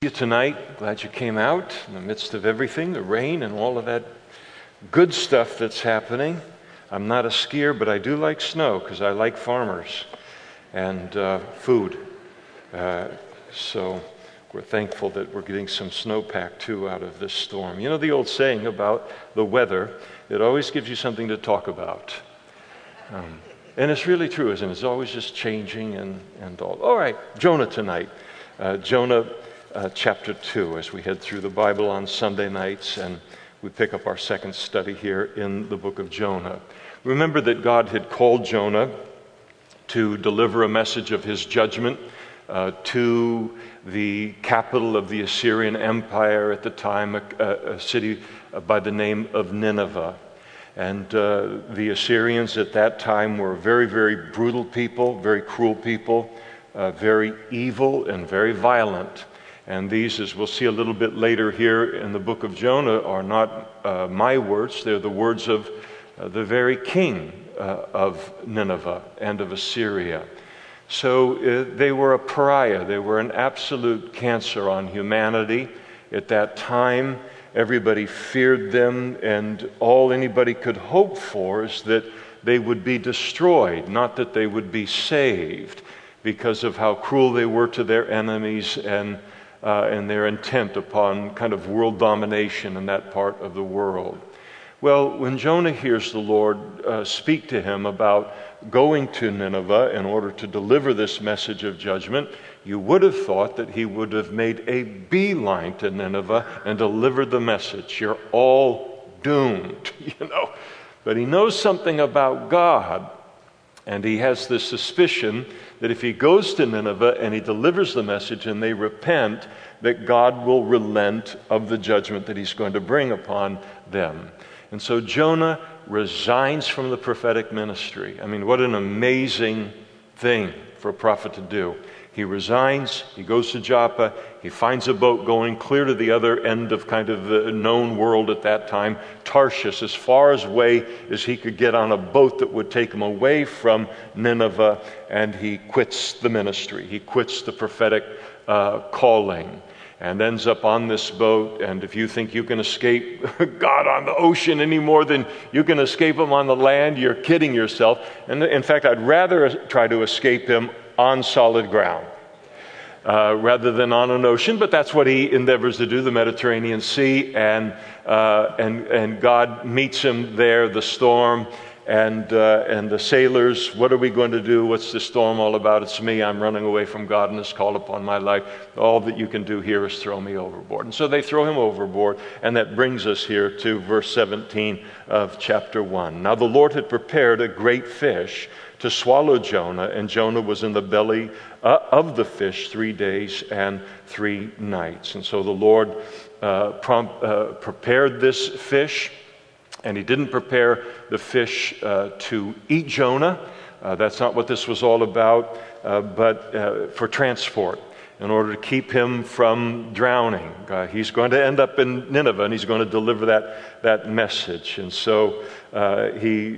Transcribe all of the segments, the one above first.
you tonight. Glad you came out in the midst of everything, the rain and all of that good stuff that's happening. I'm not a skier, but I do like snow because I like farmers and uh, food. Uh, so we're thankful that we're getting some snowpack too out of this storm. You know the old saying about the weather, it always gives you something to talk about. Um, and it's really true, isn't it? It's always just changing and, and all. All right, Jonah tonight. Uh, Jonah uh, chapter 2 as we head through the Bible on Sunday nights and we pick up our second study here in the book of Jonah. Remember that God had called Jonah to deliver a message of his judgment uh, to the capital of the Assyrian Empire at the time, a, a city by the name of Nineveh. And uh, the Assyrians at that time were very, very brutal people, very cruel people, uh, very evil and very violent. And these, as we'll see a little bit later here in the book of Jonah, are not uh, my words, they're the words of uh, the very king uh, of Nineveh and of Assyria. So uh, they were a pariah, they were an absolute cancer on humanity. At that time, everybody feared them, and all anybody could hope for is that they would be destroyed, not that they would be saved, because of how cruel they were to their enemies and uh, and their intent upon kind of world domination in that part of the world. Well, when Jonah hears the Lord uh, speak to him about going to Nineveh in order to deliver this message of judgment, you would have thought that he would have made a beeline to Nineveh and delivered the message. You're all doomed, you know. But he knows something about God, and he has this suspicion that if he goes to Nineveh and he delivers the message and they repent, that God will relent of the judgment that he's going to bring upon them. And so Jonah resigns from the prophetic ministry. I mean, what an amazing thing for a prophet to do. He resigns, he goes to Joppa, he finds a boat going clear to the other end of kind of the known world at that time, Tarshish, as far as away as he could get on a boat that would take him away from Nineveh, and he quits the ministry. He quits the prophetic uh, calling and ends up on this boat. And if you think you can escape God on the ocean any more than you can escape Him on the land, you're kidding yourself. And in fact, I'd rather try to escape Him on solid ground. Uh, rather than on an ocean, but that's what he endeavors to do, the Mediterranean Sea, and, uh, and, and God meets him there, the storm, and, uh, and the sailors, what are we going to do? What's the storm all about? It's me. I'm running away from God and this call upon my life. All that you can do here is throw me overboard. And so they throw him overboard, and that brings us here to verse 17 of chapter 1. Now the Lord had prepared a great fish to swallow Jonah, and Jonah was in the belly uh, of the fish three days and three nights. And so the Lord uh, uh, prepared this fish, and He didn't prepare the fish uh, to eat Jonah. Uh, that's not what this was all about, uh, but for transport in order to keep him from drowning. Uh, he's going to end up in Nineveh and he's going to deliver that, that message. And so uh, he,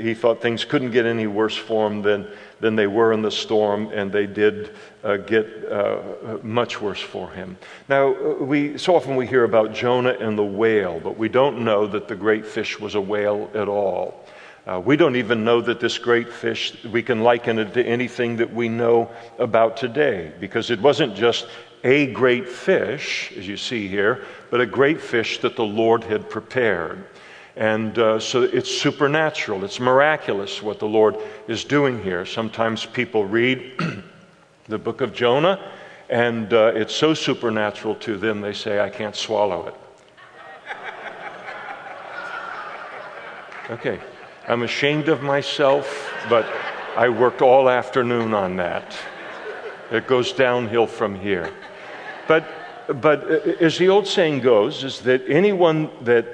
he thought things couldn't get any worse for him than, than they were in the storm, and they did uh, get uh, much worse for him. Now, we, so often we hear about Jonah and the whale, but we don't know that the great fish was a whale at all. Uh, we don't even know that this great fish, we can liken it to anything that we know about today, because it wasn't just a great fish, as you see here, but a great fish that the Lord had prepared. And uh, so it's supernatural, it's miraculous what the Lord is doing here. Sometimes people read the book of Jonah, and uh, it's so supernatural to them, they say, I can't swallow it. Okay. I'm ashamed of myself, but I worked all afternoon on that. It goes downhill from here. But, but uh, as the old saying goes, is that anyone that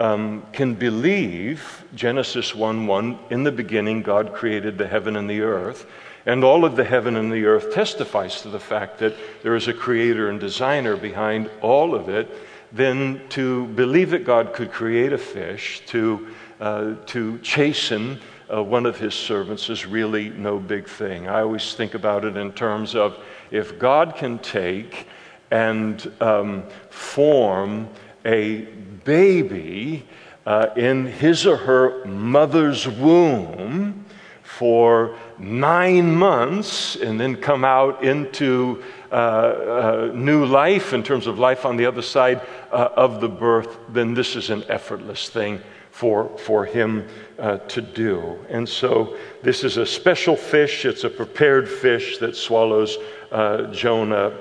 um, can believe Genesis 1 1, in the beginning, God created the heaven and the earth, and all of the heaven and the earth testifies to the fact that there is a creator and designer behind all of it, then to believe that God could create a fish, to uh, to chasten uh, one of his servants is really no big thing. I always think about it in terms of if God can take and um, form a baby uh, in his or her mother's womb for nine months and then come out into uh, uh, new life in terms of life on the other side uh, of the birth, then this is an effortless thing for, for him uh, to do. And so this is a special fish, it's a prepared fish that swallows uh, Jonah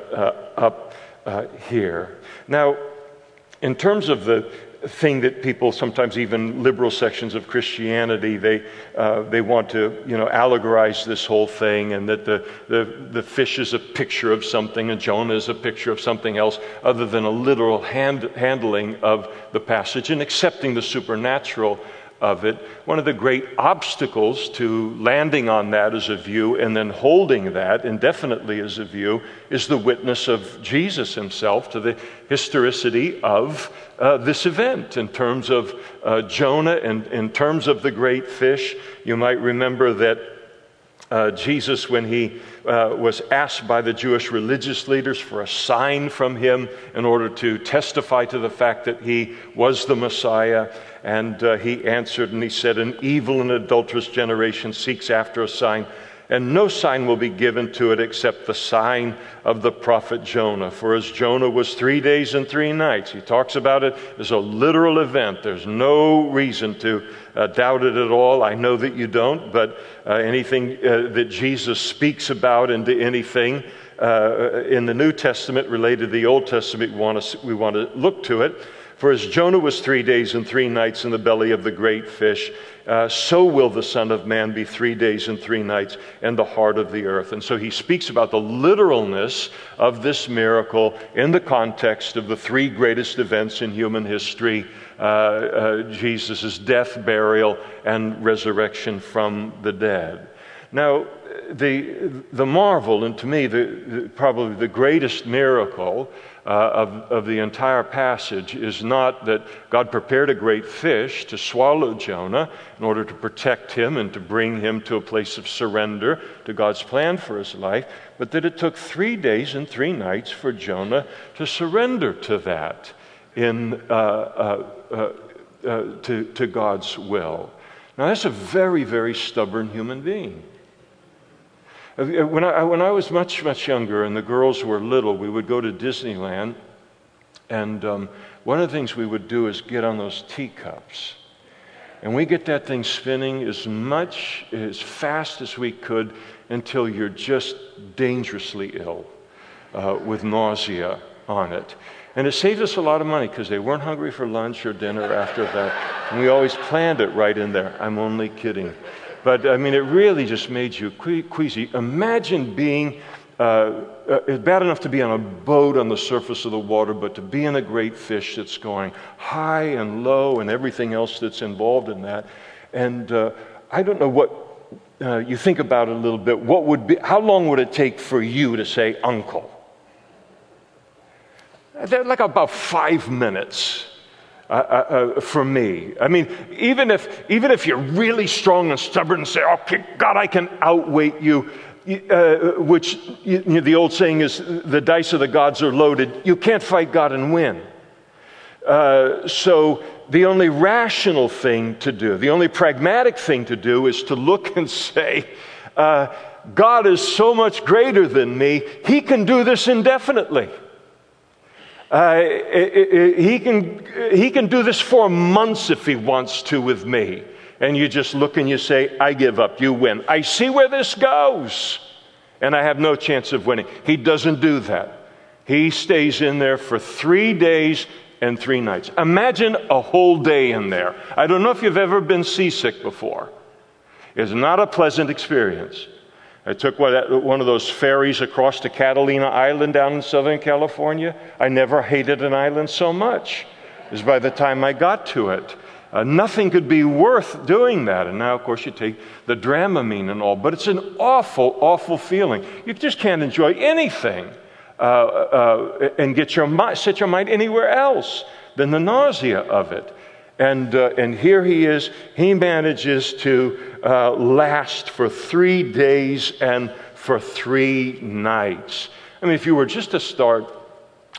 up here. Now, in terms of the thing that people sometimes even liberal sections of christianity they, uh, they want to you know allegorize this whole thing and that the, the, the fish is a picture of something and jonah is a picture of something else other than a literal hand, handling of the passage and accepting the supernatural of it. One of the great obstacles to landing on that as a view and then holding that indefinitely as a view is the witness of Jesus himself to the historicity of uh, this event in terms of uh, Jonah and in terms of the great fish. You might remember that uh, Jesus, when he uh, was asked by the Jewish religious leaders for a sign from him in order to testify to the fact that he was the Messiah, and uh, he answered and he said, An evil and adulterous generation seeks after a sign and no sign will be given to it except the sign of the prophet Jonah. For as Jonah was three days and three nights, he talks about it as a literal event. There's no reason to uh, doubt it at all. I know that you don't, but uh, anything uh, that Jesus speaks about into anything uh, in the New Testament related to the Old Testament, we want to, we want to look to it. For as Jonah was three days and three nights in the belly of the great fish, uh, so will the Son of Man be three days and three nights in the heart of the earth. And so he speaks about the literalness of this miracle in the context of the three greatest events in human history uh, uh, Jesus' death, burial, and resurrection from the dead. Now, the, the marvel, and to me, the, the, probably the greatest miracle uh, of, of the entire passage is not that God prepared a great fish to swallow Jonah in order to protect him and to bring him to a place of surrender to God's plan for his life, but that it took three days and three nights for Jonah to surrender to that in, uh, uh, uh, uh to, to God's will. Now, that's a very, very stubborn human being. When I, when I was much, much younger and the girls were little, we would go to Disneyland. And um, one of the things we would do is get on those teacups. And we get that thing spinning as much, as fast as we could until you're just dangerously ill uh, with nausea on it. And it saved us a lot of money because they weren't hungry for lunch or dinner after that. And we always planned it right in there. I'm only kidding. But I mean, it really just made you queasy. Imagine being, uh, uh, it's bad enough to be on a boat on the surface of the water, but to be in a great fish that's going high and low and everything else that's involved in that. And uh, I don't know what uh, you think about it a little bit. What would be, how long would it take for you to say uncle? Like about five minutes. Uh, uh, uh, for me. I mean, even if, even if you're really strong and stubborn and say, okay, God, I can outweight you, uh, which you know, the old saying is the dice of the gods are loaded, you can't fight God and win. Uh, so the only rational thing to do, the only pragmatic thing to do is to look and say, uh, God is so much greater than me, He can do this indefinitely. Uh, he, can, he can do this for months if he wants to with me. And you just look and you say, I give up, you win. I see where this goes, and I have no chance of winning. He doesn't do that. He stays in there for three days and three nights. Imagine a whole day in there. I don't know if you've ever been seasick before. It's not a pleasant experience. I took one of those ferries across to Catalina Island down in Southern California. I never hated an island so much as by the time I got to it. Uh, nothing could be worth doing that. And now, of course, you take the dramamine and all, but it's an awful, awful feeling. You just can't enjoy anything uh, uh, and get your set your mind anywhere else than the nausea of it. And, uh, and here he is, he manages to uh, last for three days and for three nights. I mean, if you were just to start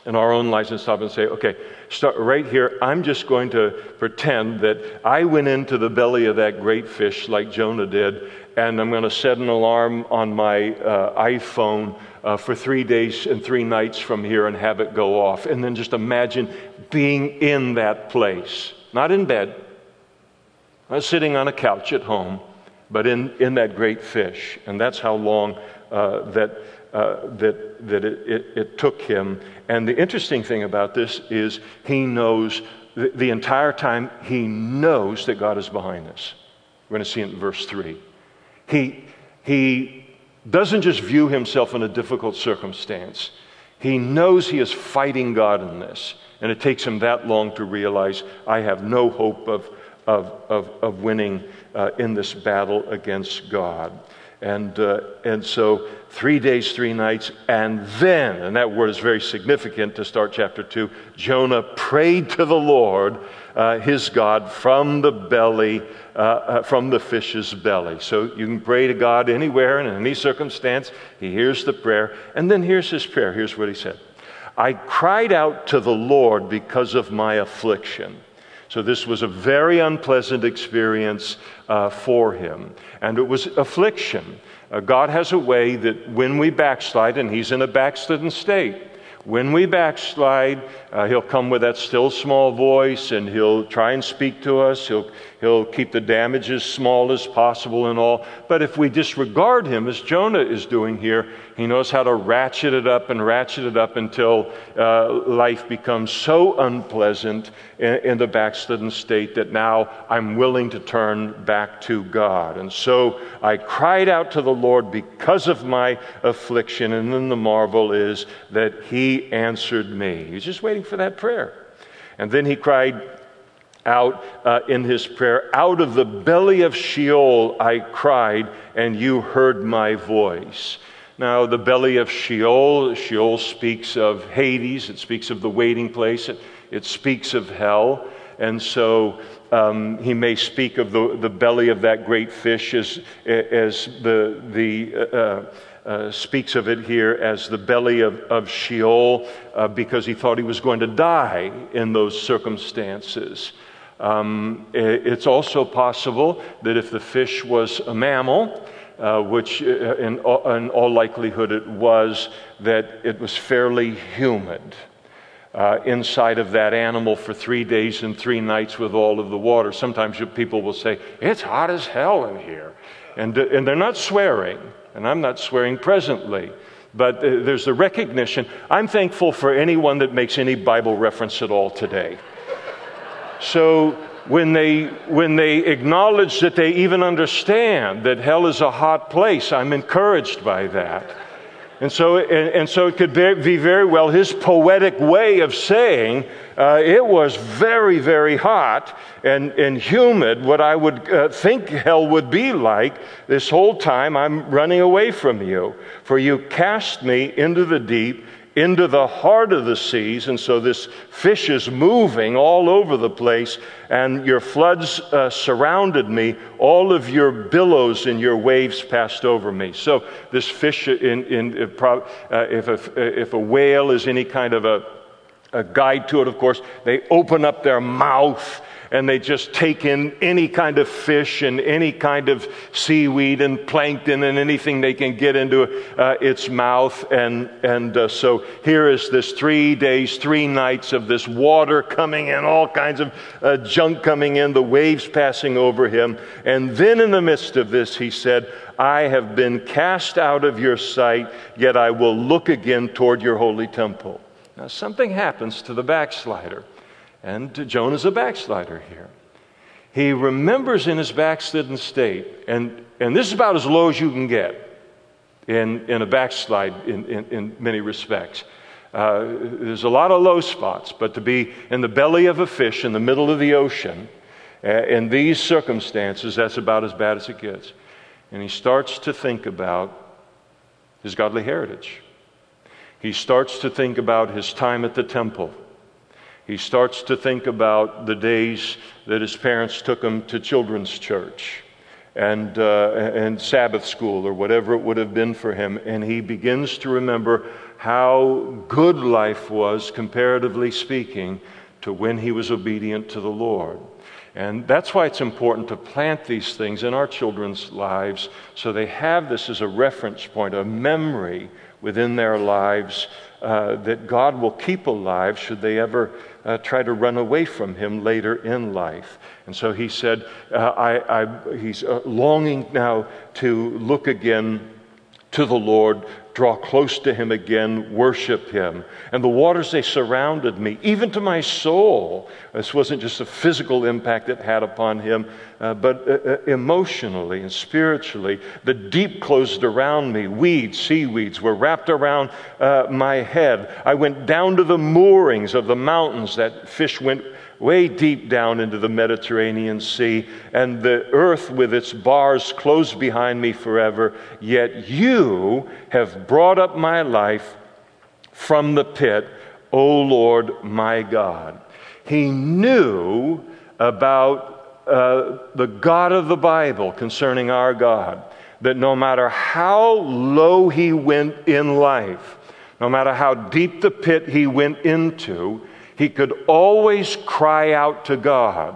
in our own lives and stop and say, okay, start right here. I'm just going to pretend that I went into the belly of that great fish like Jonah did, and I'm going to set an alarm on my uh, iPhone uh, for three days and three nights from here and have it go off. And then just imagine being in that place, not in bed, not sitting on a couch at home, but in, in that great fish. And that's how long uh, that uh, that, that it, it, it, took him. And the interesting thing about this is he knows the, the entire time, he knows that God is behind this. We're going to see it in verse 3. He, he doesn't just view himself in a difficult circumstance, he knows he is fighting God in this. And it takes him that long to realize I have no hope of, of, of, of winning uh, in this battle against God. And, uh, and so, three days, three nights, and then, and that word is very significant to start chapter 2, Jonah prayed to the Lord, uh, his God, from the belly, uh, uh, from the fish's belly. So you can pray to God anywhere and in any circumstance. He hears the prayer. And then here's his prayer. Here's what he said I cried out to the Lord because of my affliction. So this was a very unpleasant experience uh, for him. And it was affliction. Uh, God has a way that when we backslide, and he's in a backslidden state, when we backslide, uh, he'll come with that still small voice and he'll try and speak to us. He'll, he'll keep the damage as small as possible and all. But if we disregard him, as Jonah is doing here, he knows how to ratchet it up and ratchet it up until uh, life becomes so unpleasant in, in the backslidden state that now I'm willing to turn back to God. And so I cried out to the Lord because of my affliction. And then the marvel is that he answered me. He's just waiting for that prayer. And then he cried out uh, in his prayer, Out of the belly of Sheol I cried, and you heard my voice. Now, the belly of Sheol, Sheol speaks of Hades, it speaks of the waiting place, it, it speaks of hell. And so um, he may speak of the, the belly of that great fish as, as the, the uh, uh, speaks of it here as the belly of, of Sheol uh, because he thought he was going to die in those circumstances. Um, it's also possible that if the fish was a mammal, uh, which uh, in all, in all, likelihood it was, that it was fairly humid. Uh, inside of that animal for three days and three nights with all of the water. Sometimes people will say, It's hot as hell in here. And, uh, and they're not swearing, and I'm not swearing presently. But there's the recognition. I'm thankful for anyone that makes any Bible reference at all today. So when they, when they acknowledge that they even understand that hell is a hot place, I'm encouraged by that. And so, and, and so it could be very well his poetic way of saying uh, it was very, very hot and, and humid, what I would uh, think hell would be like this whole time I'm running away from you. For you cast me into the deep into the heart of the seas. And so this fish is moving all over the place, and your floods uh, surrounded me. All of your billows and your waves passed over me. So this fish, in, in, if, uh, if, a, if a whale is any kind of a, a guide to it, of course, they open up their mouth and they just take in any kind of fish and any kind of seaweed and plankton and anything they can get into uh, its mouth. And, and uh, so here is this three days, three nights of this water coming in, all kinds of uh, junk coming in, the waves passing over him. And then in the midst of this, he said, I have been cast out of your sight, yet I will look again toward your holy temple. Now, something happens to the backslider. And Jonah's a backslider here. He remembers in his backslidden state, and, and this is about as low as you can get in, in a backslide in, in, in many respects. Uh, there's a lot of low spots, but to be in the belly of a fish in the middle of the ocean uh, in these circumstances, that's about as bad as it gets. And he starts to think about his godly heritage. He starts to think about his time at the temple he starts to think about the days that his parents took him to children's church and, uh, and Sabbath school or whatever it would have been for him. And he begins to remember how good life was, comparatively speaking, to when he was obedient to the Lord. And that's why it's important to plant these things in our children's lives so they have this as a reference point, a memory within their lives uh, that God will keep alive should they ever uh, try to run away from Him later in life. And so he said, uh, I, I, he's uh, longing now to look again to the Lord, draw close to him again, worship him. And the waters, they surrounded me, even to my soul. This wasn't just a physical impact it had upon him, uh, but uh, uh, emotionally and spiritually. The deep closed around me. Weeds, seaweeds were wrapped around uh, my head. I went down to the moorings of the mountains that fish went way deep down into the Mediterranean Sea, and the earth with its bars closed behind me forever. Yet you have brought up my life from the pit, O Lord my God. He knew about uh, the God of the Bible concerning our God, that no matter how low he went in life, no matter how deep the pit he went into, he could always cry out to God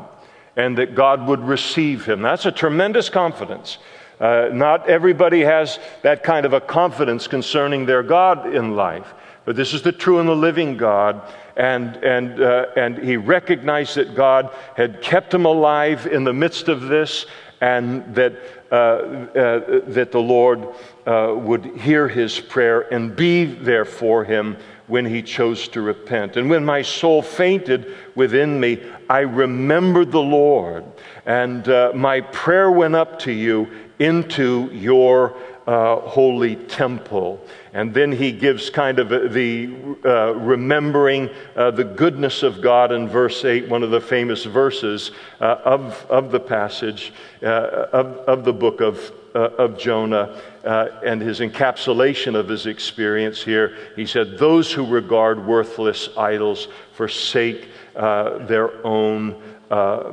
and that God would receive him. That's a tremendous confidence. Uh, not everybody has that kind of a confidence concerning their God in life, but this is the true and the living God. And, and, uh, and he recognized that God had kept him alive in the midst of this, and that, uh, uh that the Lord uh, would hear his prayer and be there for him when he chose to repent. And when my soul fainted within me, I remembered the Lord, and uh, my prayer went up to you into your uh, holy temple. And then he gives kind of the uh, remembering uh, the goodness of God in verse 8, one of the famous verses uh, of, of the passage uh, of, of the book of, uh, of Jonah. and his encapsulation of his experience here, he said, Those who regard worthless idols forsake their own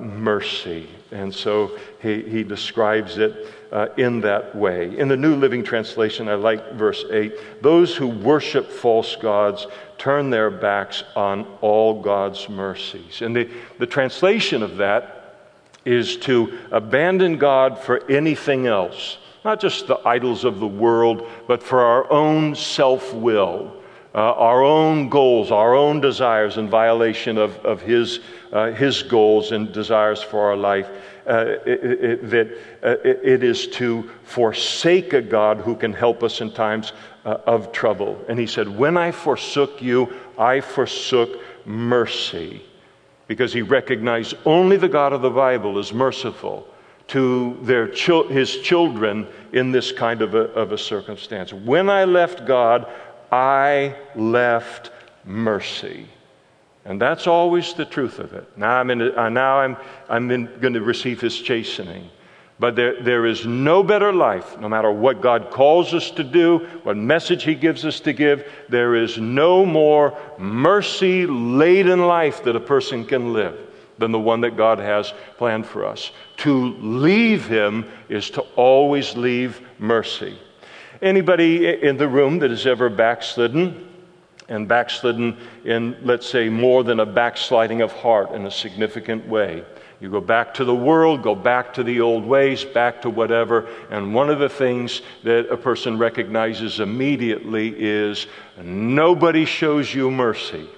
mercy. And so he, he describes it uh, in that way. In the New Living Translation, I like verse 8 those who worship false gods turn their backs on all God's mercies. And the, the translation of that is to abandon God for anything else, not just the idols of the world, but for our own self will. Uh, our own goals, our own desires in violation of, of his, uh, his goals and desires for our life uh, it, it, that uh, it is to forsake a God who can help us in times uh, of trouble. And he said, When I forsook you, I forsook mercy. Because he recognized only the God of the Bible is merciful to their his children in this kind of a, of a circumstance. When I left God, I left mercy. And that's always the truth of it. Now I'm, in, uh, now I'm, I'm going to receive his chastening. But there, there is no better life, no matter what God calls us to do, what message He gives us to give, there is no more mercy laden life that a person can live than the one that God has planned for us. To leave Him is to always leave mercy. Anybody in the room that has ever backslidden, and backslidden in, let's say, more than a backsliding of heart in a significant way. You go back to the world, go back to the old ways, back to whatever. And one of the things that a person recognizes immediately is nobody shows you mercy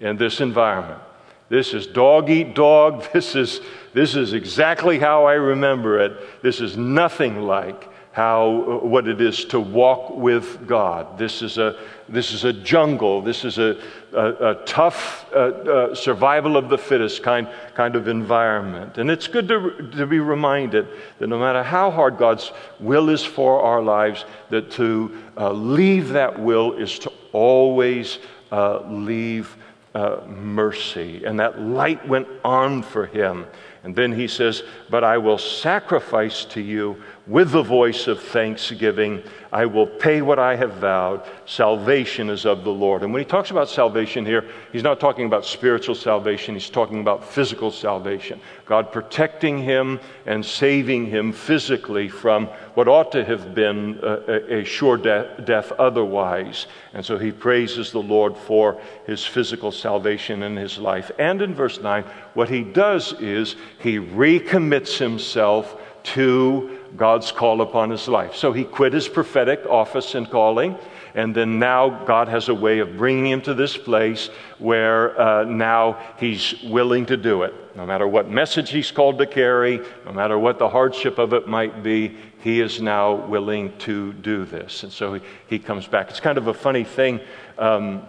in this environment. This is dog eat dog. This is, this is exactly how I remember it. This is nothing like how, what it is to walk with God. This is a, this is a jungle. This is a, a, a tough uh, uh, survival of the fittest kind, kind of environment. And it's good to, to be reminded that no matter how hard God's will is for our lives, that to uh, leave that will is to always uh, leave uh, mercy. And that light went on for him And then he says, But I will sacrifice to you with the voice of thanksgiving. I will pay what I have vowed. Salvation is of the Lord. And when he talks about salvation here, he's not talking about spiritual salvation, he's talking about physical salvation. God protecting him and saving him physically from what ought to have been a, a sure de- death otherwise. And so he praises the Lord for his physical salvation in his life. And in verse 9, what he does is he recommits himself to God's call upon his life. So he quit his prophetic office and calling, and then now God has a way of bringing him to this place where uh, now he's willing to do it. No matter what message he's called to carry, no matter what the hardship of it might be, he is now willing to do this. And so he, he comes back. It's kind of a funny thing. Um,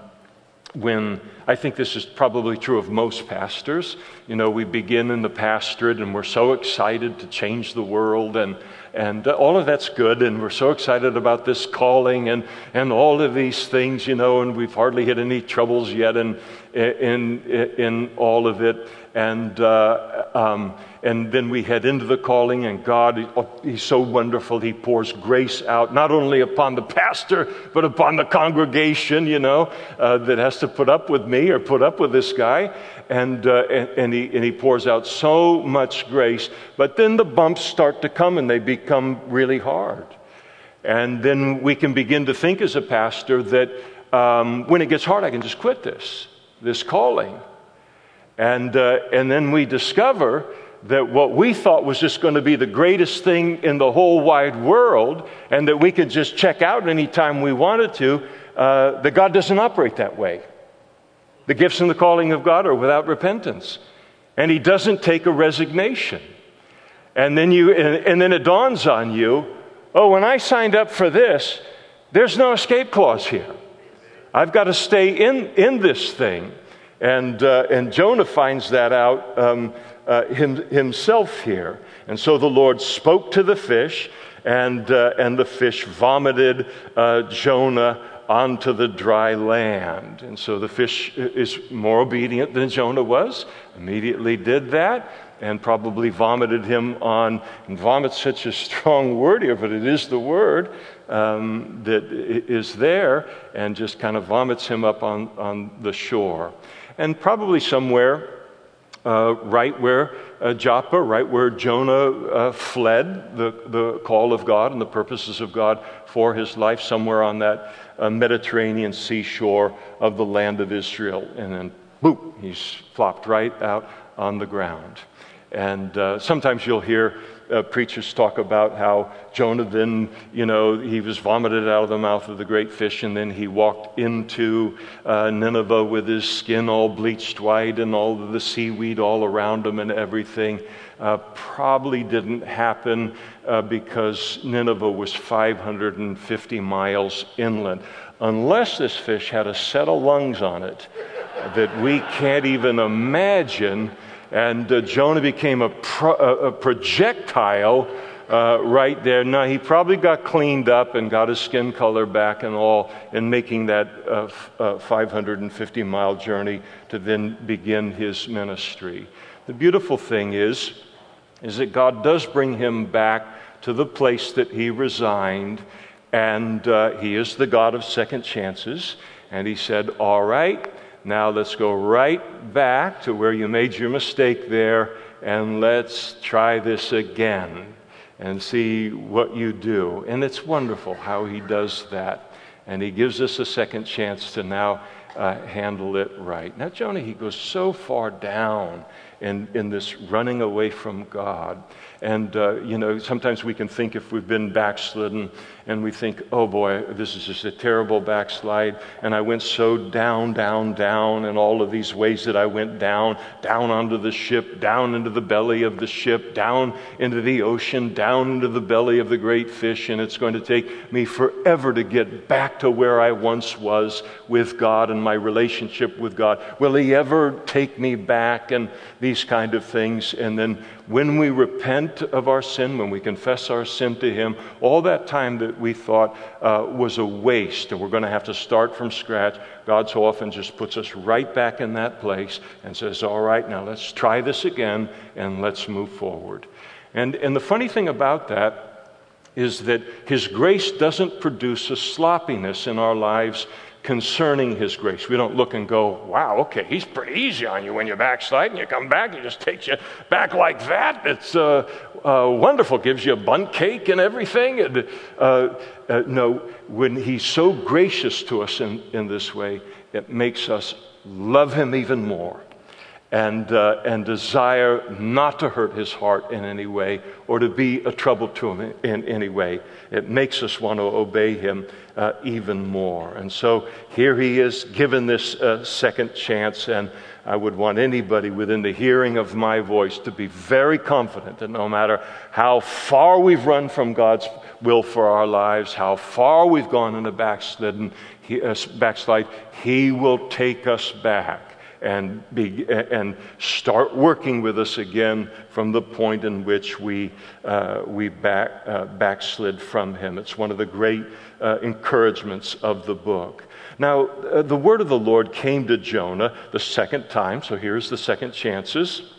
when I think this is probably true of most pastors. You know, we begin in the pastorate and we're so excited to change the world, and, and all of that's good, and we're so excited about this calling and, and all of these things, you know, and we've hardly had any troubles yet in, in, in all of it. And, uh, um, and then we head into the calling, and God, He's so wonderful. He pours grace out, not only upon the pastor, but upon the congregation, you know, uh, that has to put up with me or put up with this guy. And, uh, and, and, he, and He pours out so much grace. But then the bumps start to come, and they become really hard. And then we can begin to think as a pastor that um, when it gets hard, I can just quit this, this calling. And, uh, and then we discover that what we thought was just going to be the greatest thing in the whole wide world and that we could just check out anytime we wanted to, uh, that God doesn't operate that way. The gifts and the calling of God are without repentance. And He doesn't take a resignation. And then, you, and, and then it dawns on you oh, when I signed up for this, there's no escape clause here. I've got to stay in, in this thing. And, uh, and Jonah finds that out um, uh, him, himself here. And so the Lord spoke to the fish, and, uh, and the fish vomited uh, Jonah onto the dry land. And so the fish is more obedient than Jonah was, immediately did that, and probably vomited him on. And vomit's such a strong word here, but it is the word um, that is there, and just kind of vomits him up on, on the shore and probably somewhere uh, right where uh, Joppa, right where Jonah uh, fled the, the call of God and the purposes of God for his life, somewhere on that uh, Mediterranean seashore of the land of Israel. And then, boop, he's flopped right out on the ground. And uh, sometimes you'll hear uh, preachers talk about how Jonah then, you know, he was vomited out of the mouth of the great fish, and then he walked into uh, Nineveh with his skin all bleached white and all the seaweed all around him and everything. Uh, probably didn't happen uh, because Nineveh was 550 miles inland. Unless this fish had a set of lungs on it that we can't even imagine and uh, Jonah became a, pro, a projectile uh, right there. Now, he probably got cleaned up and got his skin color back and all in making that uh, f- uh, 550 mile journey to then begin his ministry. The beautiful thing is, is that God does bring him back to the place that he resigned, and uh, he is the God of second chances. And he said, All right, now let's go right back to where you made your mistake there and let's try this again and see what you do. And it's wonderful how he does that. And he gives us a second chance to now uh, handle it right. Now, Jonah, he goes so far down in, in this running away from God. And, uh, you know, sometimes we can think if we've been backslidden and we think, oh boy, this is just a terrible backslide. And I went so down, down, down and all of these ways that I went down, down onto the ship, down into the belly of the ship, down into the ocean, down into the belly of the great fish. And it's going to take me forever to get back to where I once was with God and my relationship with God? Will He ever take me back? And these kind of things. And then when we repent of our sin, when we confess our sin to Him, all that time that we thought uh, was a waste and we're going to have to start from scratch, God so often just puts us right back in that place and says, All right, now let's try this again and let's move forward. And, and the funny thing about that is that His grace doesn't produce a sloppiness in our lives concerning His grace. We don't look and go, wow, okay, He's pretty easy on you when you backslide and you come back, He just takes you back like that. It's uh, uh, wonderful, gives you a bundt cake and everything. And, uh, uh no, when He's so gracious to us in, in this way, it makes us love Him even more and, uh, and desire not to hurt his heart in any way or to be a trouble to him in, any way. It makes us want to obey him uh, even more. And so here he is given this uh, second chance, and I would want anybody within the hearing of my voice to be very confident that no matter how far we've run from God's will for our lives, how far we've gone in a backslidden, he, uh, backslide, he will take us back and, be, and start working with us again from the point in which we, uh, we back, uh, backslid from Him. It's one of the great uh, encouragements of the book. Now, uh, the word of the Lord came to Jonah the second time, so here's the second chances.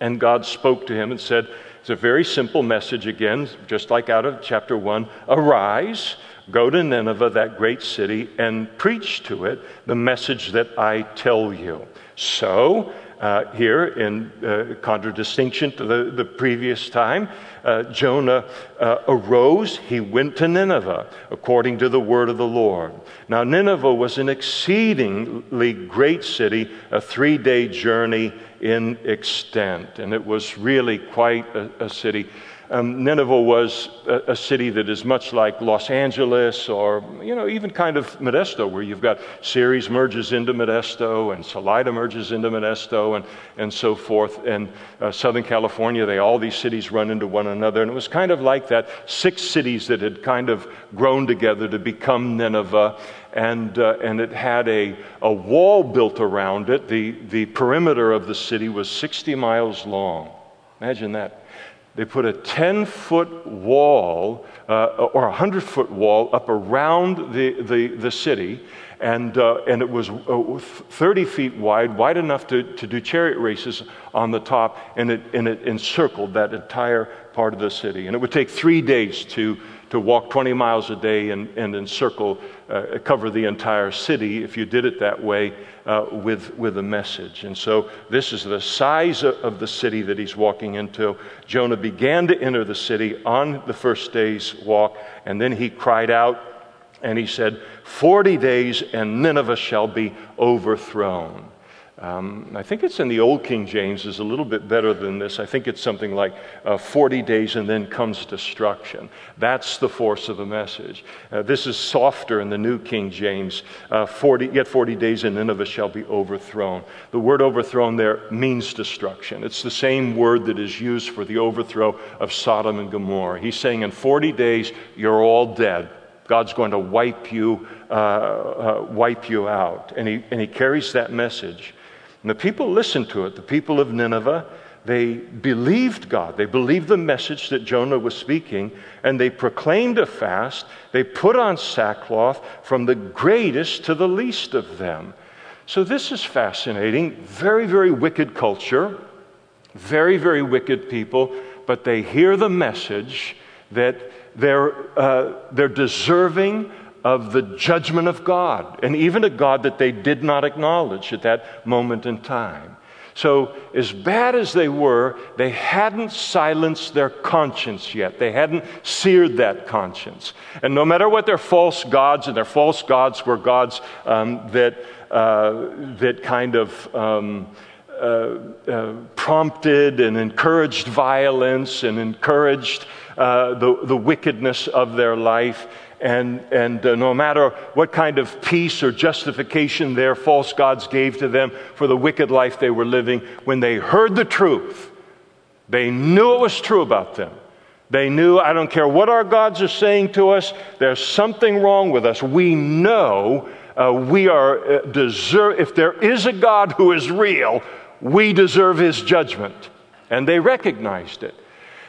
And God spoke to him and said, It's a very simple message again, just like out of chapter 1 Arise Go to Nineveh, that great city, and preach to it the message that I tell you. So, uh, here, in uh, contradistinction to the, the previous time, uh, Jonah uh, arose, he went to Nineveh, according to the word of the Lord. Now, Nineveh was an exceedingly great city, a three day journey in extent, and it was really quite a, a city. Um, Nineveh was a, a, city that is much like Los Angeles or, you know, even kind of Modesto, where you've got Ceres merges into Modesto and Salida merges into Modesto and, and so forth. And uh, Southern California, they all these cities run into one another. And it was kind of like that six cities that had kind of grown together to become Nineveh. And, uh, and it had a, a wall built around it. The, the perimeter of the city was 60 miles long. Imagine that they put a 10 foot wall uh, or a 100 foot wall up around the, the, the city, and, uh, and it was uh, 30 feet wide, wide enough to, to do chariot races on the top, and it, and it encircled that entire part of the city. And it would take three days to, to walk 20 miles a day and, and encircle, uh, cover the entire city if you did it that way uh, with, with a message. And so this is the size of the city that he's walking into. Jonah began to enter the city on the first day's walk, and then he cried out and he said, 40 days and Nineveh shall be overthrown. Um, I think it's in the Old King James is a little bit better than this. I think it's something like uh, 40 days and then comes destruction. That's the force of the message. Uh, this is softer in the New King James. Uh, 40, yet 40 days and Nineveh shall be overthrown. The word overthrown there means destruction. It's the same word that is used for the overthrow of Sodom and Gomorrah. He's saying in 40 days, you're all dead. God's going to wipe you, uh, uh, wipe you out. And he, and he carries that message. And the people listened to it. The people of Nineveh, they believed God. They believed the message that Jonah was speaking, and they proclaimed a fast. They put on sackcloth from the greatest to the least of them. So, this is fascinating. Very, very wicked culture, very, very wicked people, but they hear the message that they're, uh, they're deserving of the judgment of God, and even a God that they did not acknowledge at that moment in time. So, as bad as they were, they hadn't silenced their conscience yet. They hadn't seared that conscience. And no matter what their false gods, and their false gods were gods um, that, uh, that kind of um, uh, uh, prompted and encouraged violence and encouraged uh, the, the wickedness of their life and, and uh, no matter what kind of peace or justification their false gods gave to them for the wicked life they were living, when they heard the truth, they knew it was true about them. They knew, I don't care what our gods are saying to us, there's something wrong with us. We know Uh, we are uh, deserve, if there is a God who is real, we deserve his judgment. And they recognized it.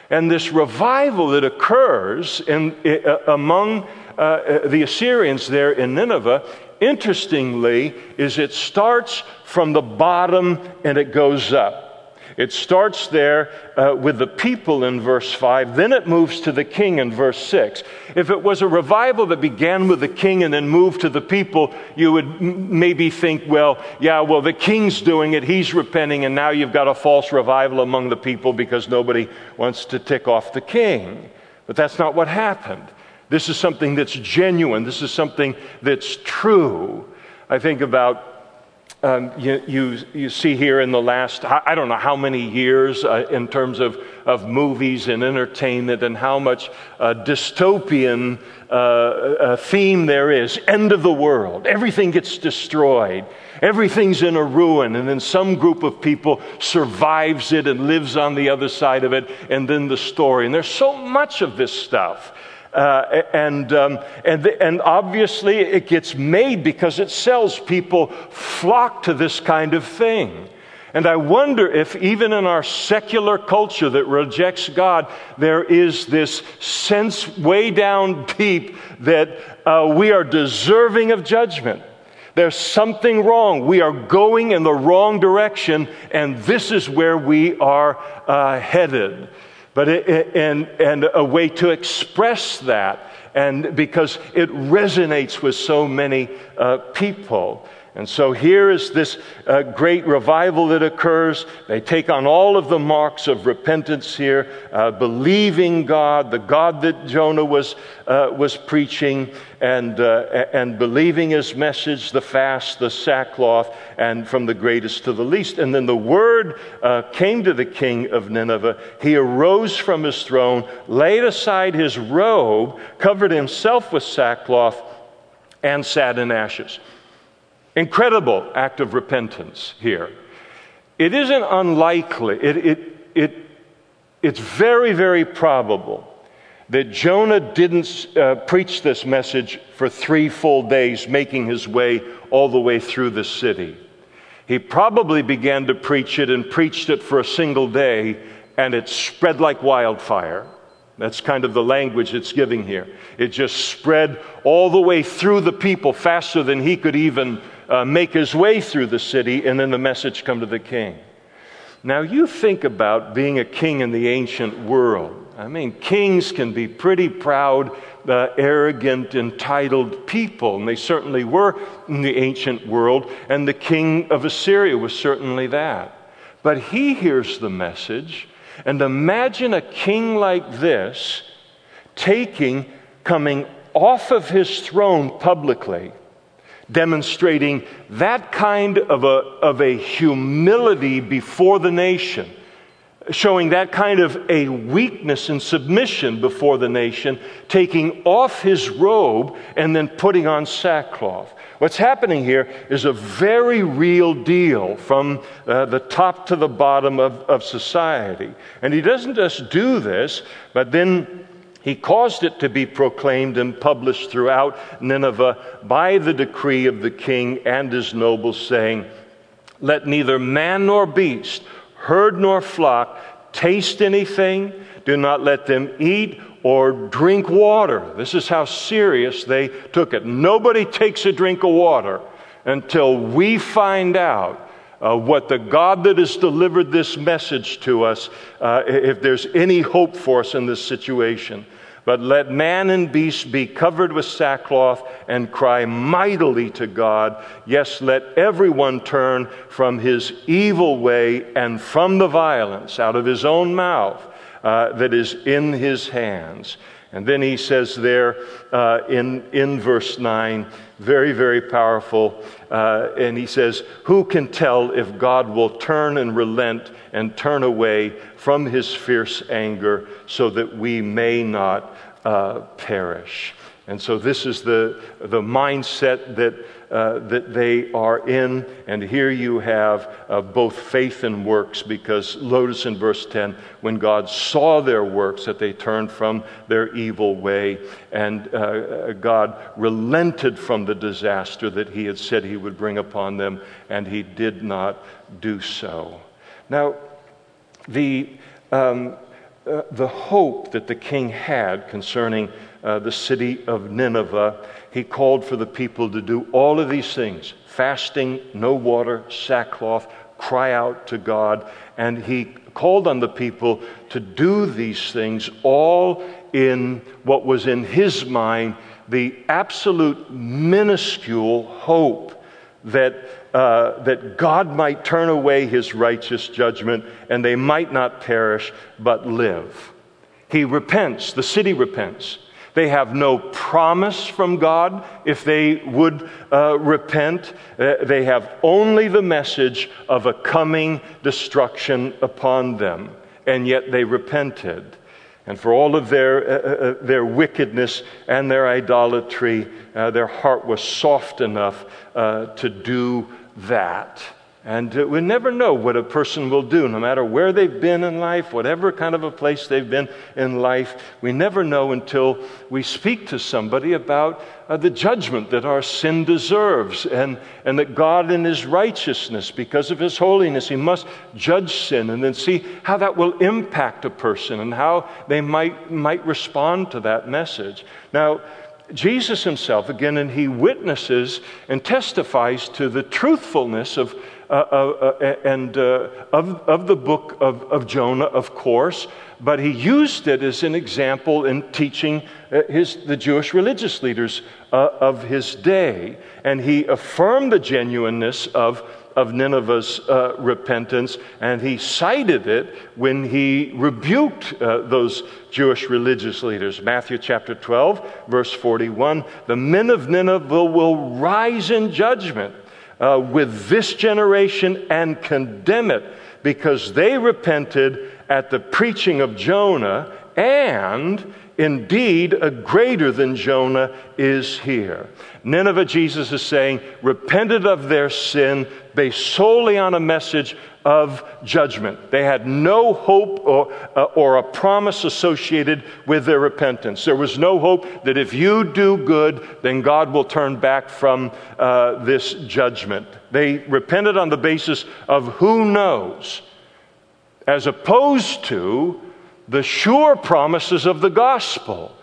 And this revival that occurs in, uh, among uh, the Assyrians there in Nineveh, interestingly, is it starts from the bottom and it goes up. It starts there uh, with the people in verse 5, then it moves to the king in verse 6. If it was a revival that began with the king and then moved to the people, you would m- maybe think, well, yeah, well, the king's doing it, he's repenting, and now you've got a false revival among the people because nobody wants to tick off the king. But that's not what happened. This is something that's genuine, this is something that's true. I think about um, you, you, you, see here in the last, I don't know how many years uh, in terms of, of movies and entertainment and how much uh, dystopian uh, uh, theme there is. End of the world. Everything gets destroyed. Everything's in a ruin. And then some group of people survives it and lives on the other side of it. And then the story. And there's so much of this stuff. Uh, and, um, and, and obviously it gets made because it sells. People flock to this kind of thing. And I wonder if, even in our secular culture that rejects God, there is this sense way down deep that uh, we are deserving of judgment. There's something wrong. We are going in the wrong direction, and this is where we are uh, headed but it, and, and a way to express that and because it resonates with so many uh, people and so here is this uh, great revival that occurs. They take on all of the marks of repentance here, uh, believing God, the God that Jonah was, uh, was preaching, and, uh, and believing his message, the fast, the sackcloth, and from the greatest to the least. And then the word uh, came to the king of Nineveh. He arose from his throne, laid aside his robe, covered himself with sackcloth, and sat in ashes. Incredible act of repentance here. It isn't unlikely, it, it, it, it's very, very probable that Jonah didn't uh, preach this message for three full days, making his way all the way through the city. He probably began to preach it and preached it for a single day, and it spread like wildfire. That's kind of the language it's giving here. It just spread all the way through the people faster than he could even uh, make his way through the city, and then the message come to the king. Now, you think about being a king in the ancient world. I mean, kings can be pretty proud, uh, arrogant, entitled people, and they certainly were in the ancient world, and the king of Assyria was certainly that. But he hears the message, and imagine a king like this taking, coming off of his throne publicly demonstrating that kind of a, of a humility before the nation, showing that kind of a weakness and submission before the nation, taking off his robe and then putting on sackcloth. What's happening here is a very real deal from uh, the top to the bottom of, of society. And he doesn't just do this, but then he caused it to be proclaimed and published throughout Nineveh by the decree of the king and his nobles, saying, Let neither man nor beast, herd nor flock, taste anything. Do not let them eat or drink water. This is how serious they took it. Nobody takes a drink of water until we find out uh, what the God that has delivered this message to us, uh, if there's any hope for us in this situation. But let man and beast be covered with sackcloth and cry mightily to God. Yes, let everyone turn from his evil way and from the violence out of his own mouth uh, that is in his hands. And then he says there uh, in, in verse 9, very, very powerful, uh, and he says, Who can tell if God will turn and relent and turn away from his fierce anger so that we may not uh, perish. And so, this is the, the mindset that uh, that they are in. And here you have uh, both faith and works, because notice in verse 10 when God saw their works, that they turned from their evil way, and uh, God relented from the disaster that He had said He would bring upon them, and He did not do so. Now, the, um, uh, the hope that the king had concerning uh, the city of Nineveh, he called for the people to do all of these things fasting, no water, sackcloth, cry out to God. And he called on the people to do these things all in what was in his mind the absolute minuscule hope that, uh, that God might turn away his righteous judgment and they might not perish but live. He repents, the city repents. They have no promise from God if they would uh, repent. Uh, they have only the message of a coming destruction upon them. And yet they repented. And for all of their, uh, uh, their wickedness and their idolatry, their heart was soft enough to do that. And we never know what a person will do, no matter where they've been in life, whatever kind of a place they've been in life. We never know until we speak to somebody about uh, the judgment that our sin deserves, and, and that God, in His righteousness, because of His holiness, He must judge sin, and then see how that will impact a person and how they might, might respond to that message. Now, Jesus himself, again, and he witnesses and testifies to the truthfulness of uh, uh, uh, and of, of the book of, of Jonah, of course, but he used it as an example in teaching his, the Jewish religious leaders of his day. And he affirmed the genuineness of of Nineveh's uh, repentance, and he cited it when he rebuked uh, those Jewish religious leaders. Matthew chapter 12, verse 41 The men of Nineveh will rise in judgment uh, with this generation and condemn it because they repented at the preaching of Jonah, and indeed, a greater than Jonah is here. Nineveh, Jesus is saying, repented of their sin based solely on a message of judgment. They had no hope or, uh, or a promise associated with their repentance. There was no hope that if you do good, then God will turn back from uh, this judgment. They repented on the basis of who knows, as opposed to the sure promises of the gospel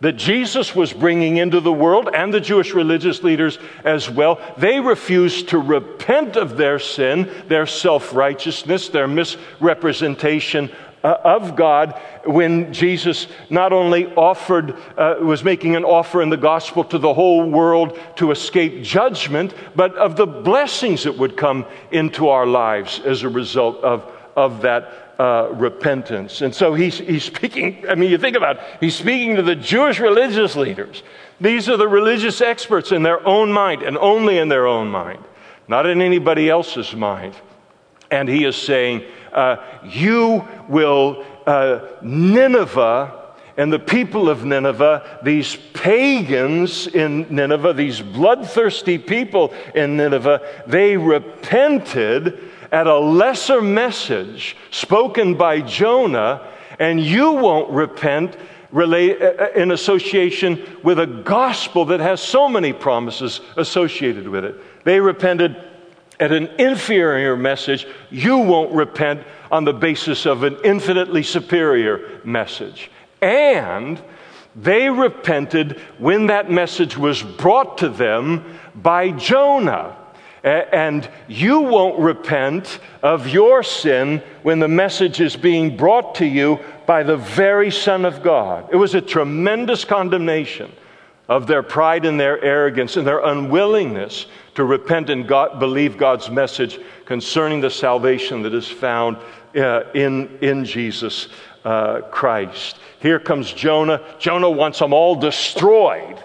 that Jesus was bringing into the world and the Jewish religious leaders as well. They refused to repent of their sin, their self righteousness, their misrepresentation uh, of God when Jesus not only offered, uh, was making an offer in the gospel to the whole world to escape judgment, but of the blessings that would come into our lives as a result of, of that uh, repentance. And so he's, he's speaking, I mean, you think about it, he's speaking to the Jewish religious leaders. These are the religious experts in their own mind and only in their own mind, not in anybody else's mind. And he is saying, uh, You will, uh, Nineveh, and the people of Nineveh, these pagans in Nineveh, these bloodthirsty people in Nineveh, they repented at a lesser message spoken by Jonah, and you won't repent uh, uh, in association with a gospel that has so many promises associated with it. They repented at an inferior message. You won't repent on the basis of an infinitely superior message. And they repented when that message was brought to them by Jonah. And you won't repent of your sin when the message is being brought to you by the very Son of God. It was a tremendous condemnation of their pride and their arrogance and their unwillingness to repent and God, believe God's message concerning the salvation that is found uh, in, in Jesus uh, Christ. Here comes Jonah. Jonah wants them all destroyed.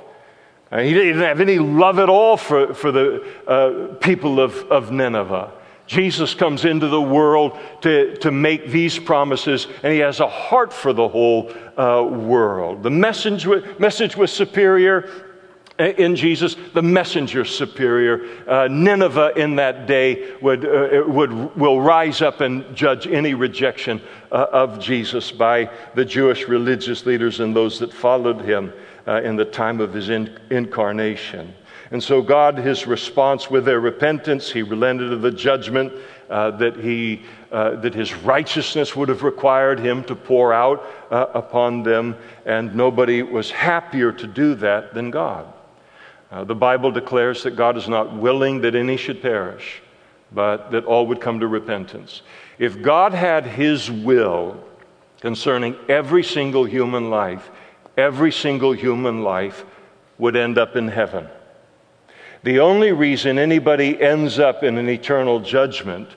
Uh, he didn't have any love at all for, for the uh, people of, of Nineveh. Jesus comes into the world to, to make these promises, and he has a heart for the whole uh, world. The message, message was superior, in Jesus, the messenger superior. Uh, Nineveh in that day would, uh, would, will rise up and judge any rejection uh, of Jesus by the Jewish religious leaders and those that followed him uh, in the time of his in- incarnation. And so, God, his response with their repentance, he relented of the judgment uh, that, he, uh, that his righteousness would have required him to pour out upon them, and nobody was happier to do that than God. Uh, the Bible declares that God is not willing that any should perish, but that all would come to repentance. If God had His will concerning every single human life, every single human life would end up in heaven. The only reason anybody ends up in an eternal judgment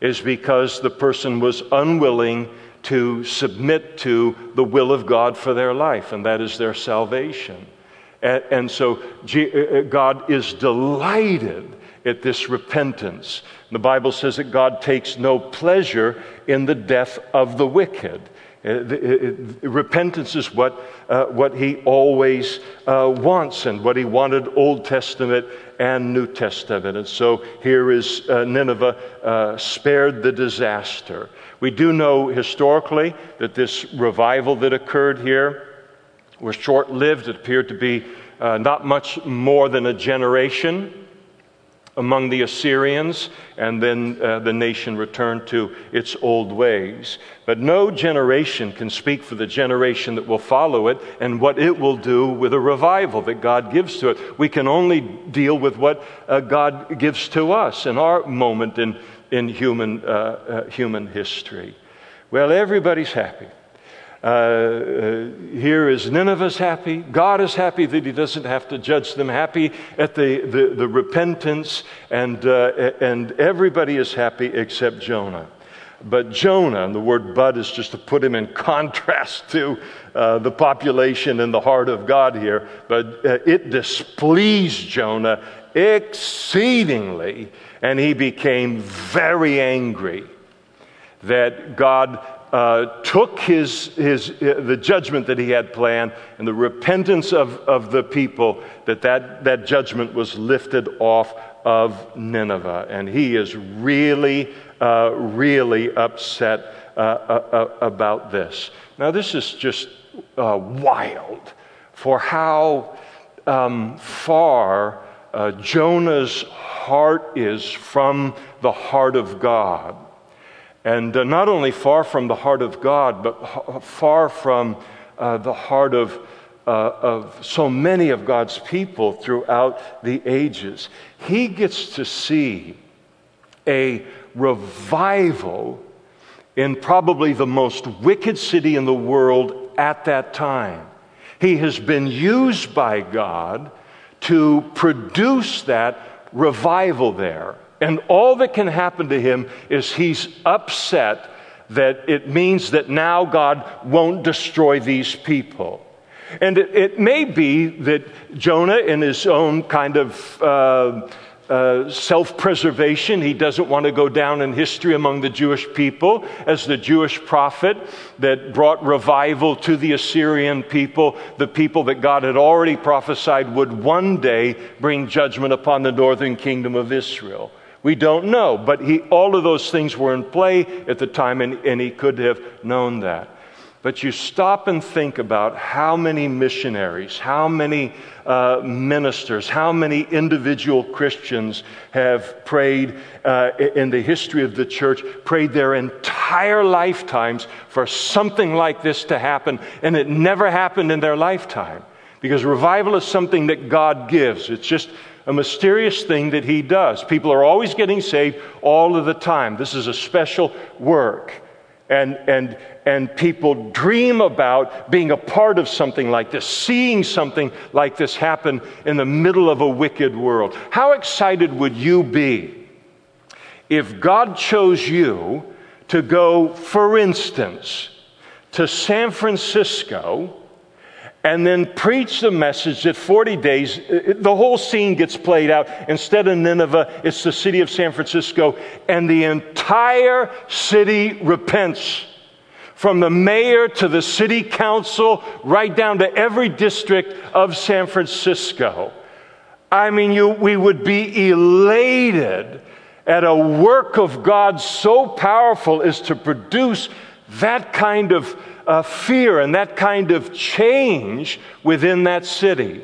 is because the person was unwilling to submit to the will of God for their life, and that is their salvation. And, so uh, uh, God is delighted at this repentance. The Bible says that God takes no pleasure in the death of the wicked. Uh, repentance is what, uh, what he always uh, wants and what he wanted Old Testament and New Testament. And so here is uh, Nineveh spared the disaster. We do know historically that this revival that occurred here was short lived. It appeared to be uh, not much more than a generation among the Assyrians, and then uh, the nation returned to its old ways. But no generation can speak for the generation that will follow it and what it will do with a revival that God gives to it. We can only deal with what uh, God gives to us in our moment in, in human, uh, uh human history. Well, everybody's happy. Uh, uh, here is Nineveh's happy. God is happy that he doesn't have to judge them, happy at the, the, the repentance, and, uh, and everybody is happy except Jonah. But Jonah, and the word "but" is just to put him in contrast to uh, the population and the heart of God here, but uh, it displeased Jonah exceedingly, and he became very angry that God uh, took his, his, uh, the judgment that he had planned and the repentance of, of the people, that, that that judgment was lifted off of Nineveh. And he is really, uh, really upset uh, uh, about this. Now, this is just wild for how um, far Jonah's heart is from the heart of God. And uh, not only far from the heart of God, but far from uh, the heart of, uh, of so many of God's people throughout the ages. He gets to see a revival in probably the most wicked city in the world at that time. He has been used by God to produce that revival there. And all that can happen to him is he's upset that it means that now God won't destroy these people. And it, it may be that Jonah, in his own kind of uh, uh, self preservation. He doesn't want to go down in history among the Jewish people as the Jewish prophet that brought revival to the Assyrian people, the people that God had already prophesied would one day bring judgment upon the northern kingdom of Israel. We don't know, but he, all of those things were in play at the time, and, and he could have known that. But you stop and think about how many missionaries, how many uh, ministers, how many individual Christians have prayed uh, in the history of the church, prayed their entire lifetimes for something like this to happen, and it never happened in their lifetime. Because revival is something that God gives. It's just a mysterious thing that he does. People are always getting saved all of the time. This is a special work. And, and, and people dream about being a part of something like this, seeing something like this happen in the middle of a wicked world. How excited would you be if God chose you to go, for instance, to San Francisco? And then preach the message that 40 days, uh, uh, the whole scene gets played out. Instead of Nineveh, it's the city of San Francisco, and the entire city repents. From the mayor to the city council, right down to every district of San Francisco. I mean, you, we would be elated at a work of God so powerful as to produce that kind of uh, fear and that kind of change within that city.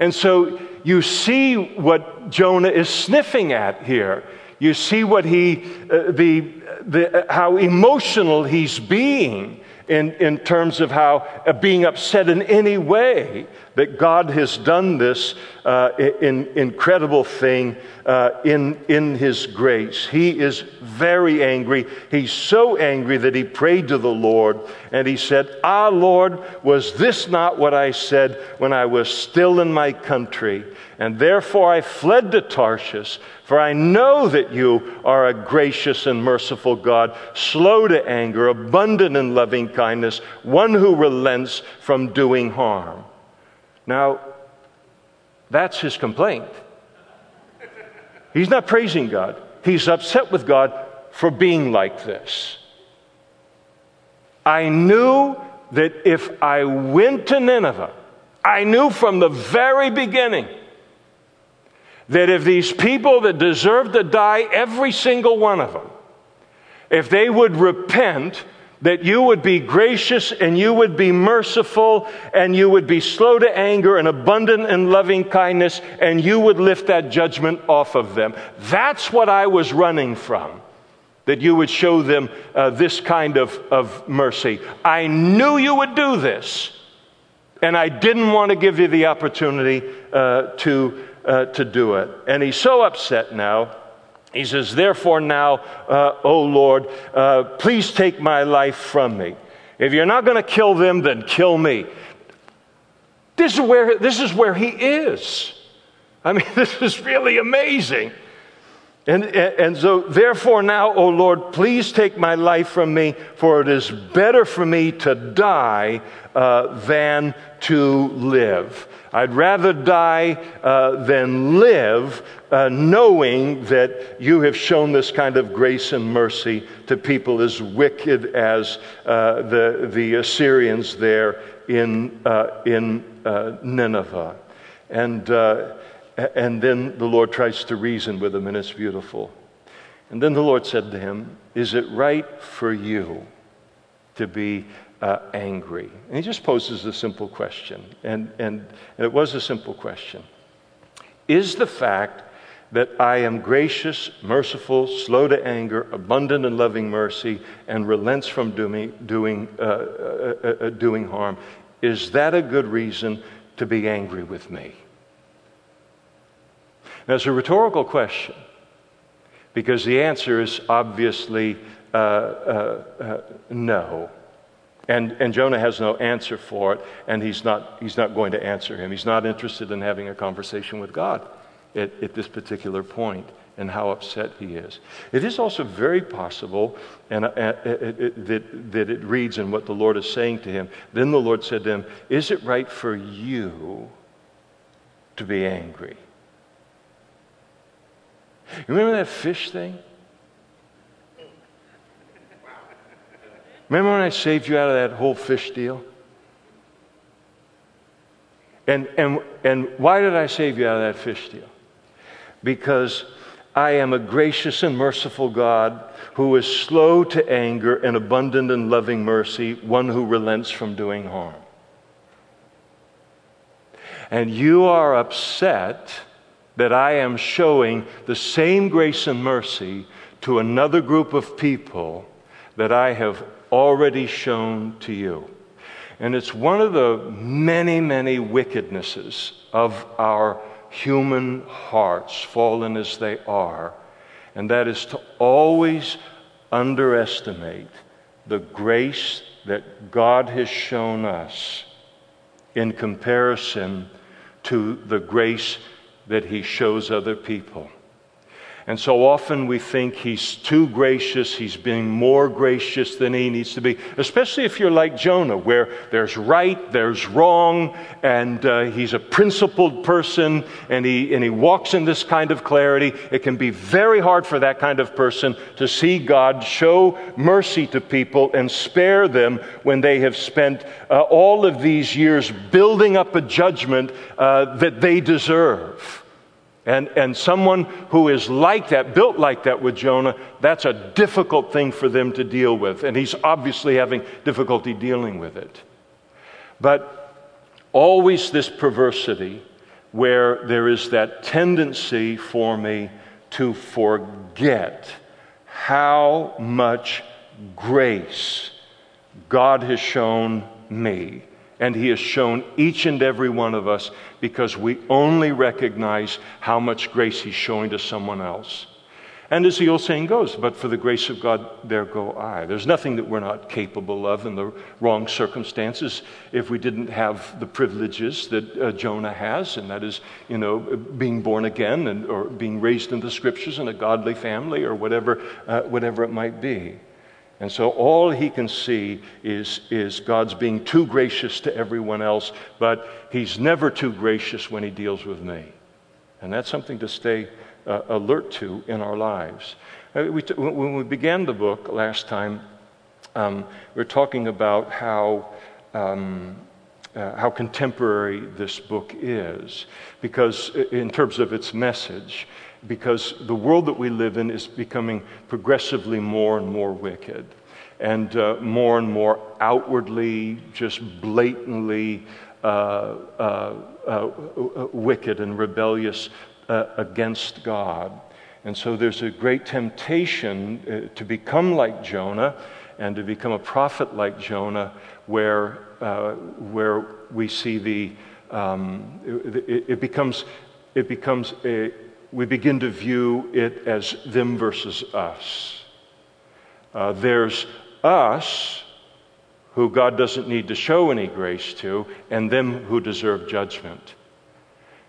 And so you see what Jonah is sniffing at here. You see what he, uh, the, the, how emotional he's being in, in terms of how uh, being upset in any way that God has done this uh, in, incredible thing uh, in, in His grace. He is very angry. He's so angry that he prayed to the Lord and he said, Ah, Lord, was this not what I said when I was still in my country? And therefore I fled to Tarshish, for I know that you are a gracious and merciful God, slow to anger, abundant in loving kindness, one who relents from doing harm. Now, that's his complaint. He's not praising God, he's upset with God for being like this. I knew that if I went to Nineveh, I knew from the very beginning that if these people that deserve to die, every single one of them, if they would repent, that you would be gracious and you would be merciful and you would be slow to anger and abundant in loving kindness and you would lift that judgment off of them. That's what I was running from. That you would show them uh, this kind of, of mercy. I knew you would do this, and I didn't want to give you the opportunity uh, to uh, to do it. And he's so upset now. He says, Therefore, now, uh, O Lord, uh, please take my life from me. If you're not going to kill them, then kill me. This is, where, this is where he is. I mean, this is really amazing. And, and so, therefore, now, O Lord, please take my life from me, for it is better for me to die uh, than to live. I'd rather die uh, than live uh, knowing that you have shown this kind of grace and mercy to people as wicked as uh, the, the Assyrians there in, uh, in uh, Nineveh. And, uh, and then the Lord tries to reason with him, and it's beautiful. And then the Lord said to him, Is it right for you to be uh, angry? And he just poses a simple question. And, and, and it was a simple question Is the fact that I am gracious, merciful, slow to anger, abundant in loving mercy, and relents from doing, doing, uh, uh, uh, uh doing harm, is that a good reason to be angry with me? That's a rhetorical question because the answer is obviously uh, uh, no. And, and Jonah has no answer for it, and he's not, he's not going to answer him. He's not interested in having a conversation with God at, at this particular point and how upset he is. It is also very possible and, uh, uh, uh, uh, that, that it reads in what the Lord is saying to him. Then the Lord said to him, Is it right for you to be angry? You remember that fish thing? Remember when I saved you out of that whole fish deal? And, and, and why did I save you out of that fish deal? Because I am a gracious and merciful God who is slow to anger and abundant in loving mercy, one who relents from doing harm. And you are upset that I am showing the same grace and mercy to another group of people that I have already shown to you. And it's one of the many, many wickednesses of our human hearts, fallen as they are, and that is to always underestimate the grace that God has shown us in comparison to the grace that He shows other people. And so often we think he's too gracious, he's being more gracious than he needs to be, especially if you're like Jonah, where there's right, there's wrong, and uh, he's a principled person and he, and he walks in this kind of clarity. It can be very hard for that kind of person to see God show mercy to people and spare them when they have spent uh, all of these years building up a judgment uh, that they deserve. And, and someone who is like that, built like that with Jonah, that's a difficult thing for them to deal with. And he's obviously having difficulty dealing with it. But always this perversity where there is that tendency for me to forget how much grace God has shown me and He has shown each and every one of us because we only recognize how much grace He's showing to someone else. And as the old saying goes, but for the grace of God, there go I. There's nothing that we're not capable of in the wrong circumstances if we didn't have the privileges that uh, Jonah has, and that is, you know, being born again and, or being raised in the scriptures in a godly family or whatever, uh, whatever it might be. And so all he can see is, is God's being too gracious to everyone else, but he's never too gracious when he deals with me. And that's something to stay uh, alert to in our lives. Uh, we t- when we began the book last time, um, we were talking about how. Um, uh, how contemporary this book is, because in terms of its message, because the world that we live in is becoming progressively more and more wicked and uh, more and more outwardly, just blatantly uh, uh, uh wicked and rebellious uh, against God. And so there's a great temptation uh, to become like Jonah and to become a prophet like Jonah, where, where we see the, um, it, it, becomes, it becomes a, we begin to view it as them versus us. Uh, there's us, who God doesn't need to show any grace to, and them who deserve judgment.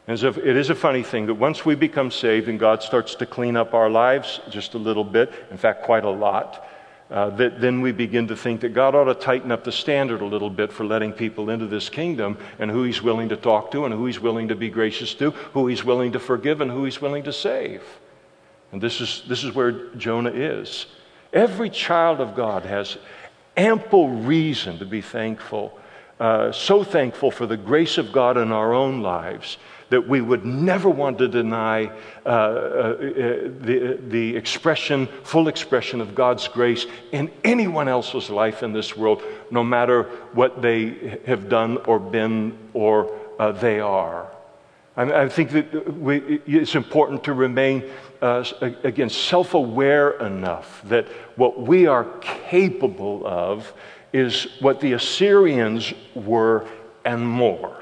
And so it is a funny thing that once we become saved and God starts to clean up our lives just a little bit, in fact, quite a lot, uh, that then we begin to think that God ought to tighten up the standard a little bit for letting people into this kingdom and who He's willing to talk to and who He's willing to be gracious to, who He's willing to forgive and who He's willing to save. And this is, this is where Jonah is. Every child of God has ample reason to be thankful, uh, so thankful for the grace of God in our own lives that we would never want to deny uh, uh, the, the expression, full expression of God's grace in anyone else's life in this world, no matter what they have done or been or uh, they are. I, I think that we, it's important to remain, uh, again, self aware enough that what we are capable of is what the Assyrians were and more.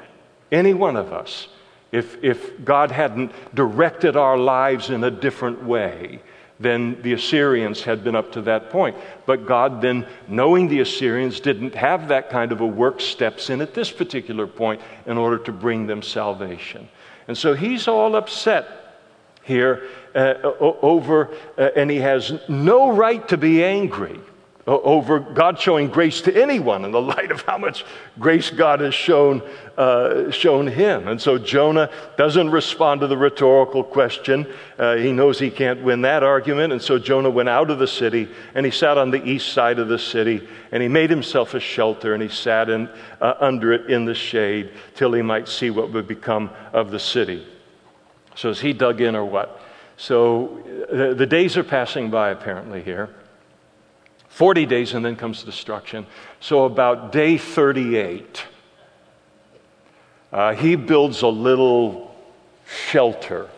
Any one of us if, if God hadn't directed our lives in a different way than the Assyrians had been up to that point. But God, then, knowing the Assyrians, didn't have that kind of a work steps in at this particular point in order to bring them salvation. And so he's all upset here uh, over, uh, and he has no right to be angry over God showing grace to anyone in the light of how much grace God has shown, uh, shown him. And so Jonah doesn't respond to the rhetorical question. Uh, he knows he can't win that argument. And so Jonah went out of the city and he sat on the east side of the city and he made himself a shelter and he sat in, uh, under it in the shade till he might see what would become of the city. So as he dug in or what? So uh, the days are passing by apparently here. 40 days and then comes destruction. So, about day 38, uh, he builds a little shelter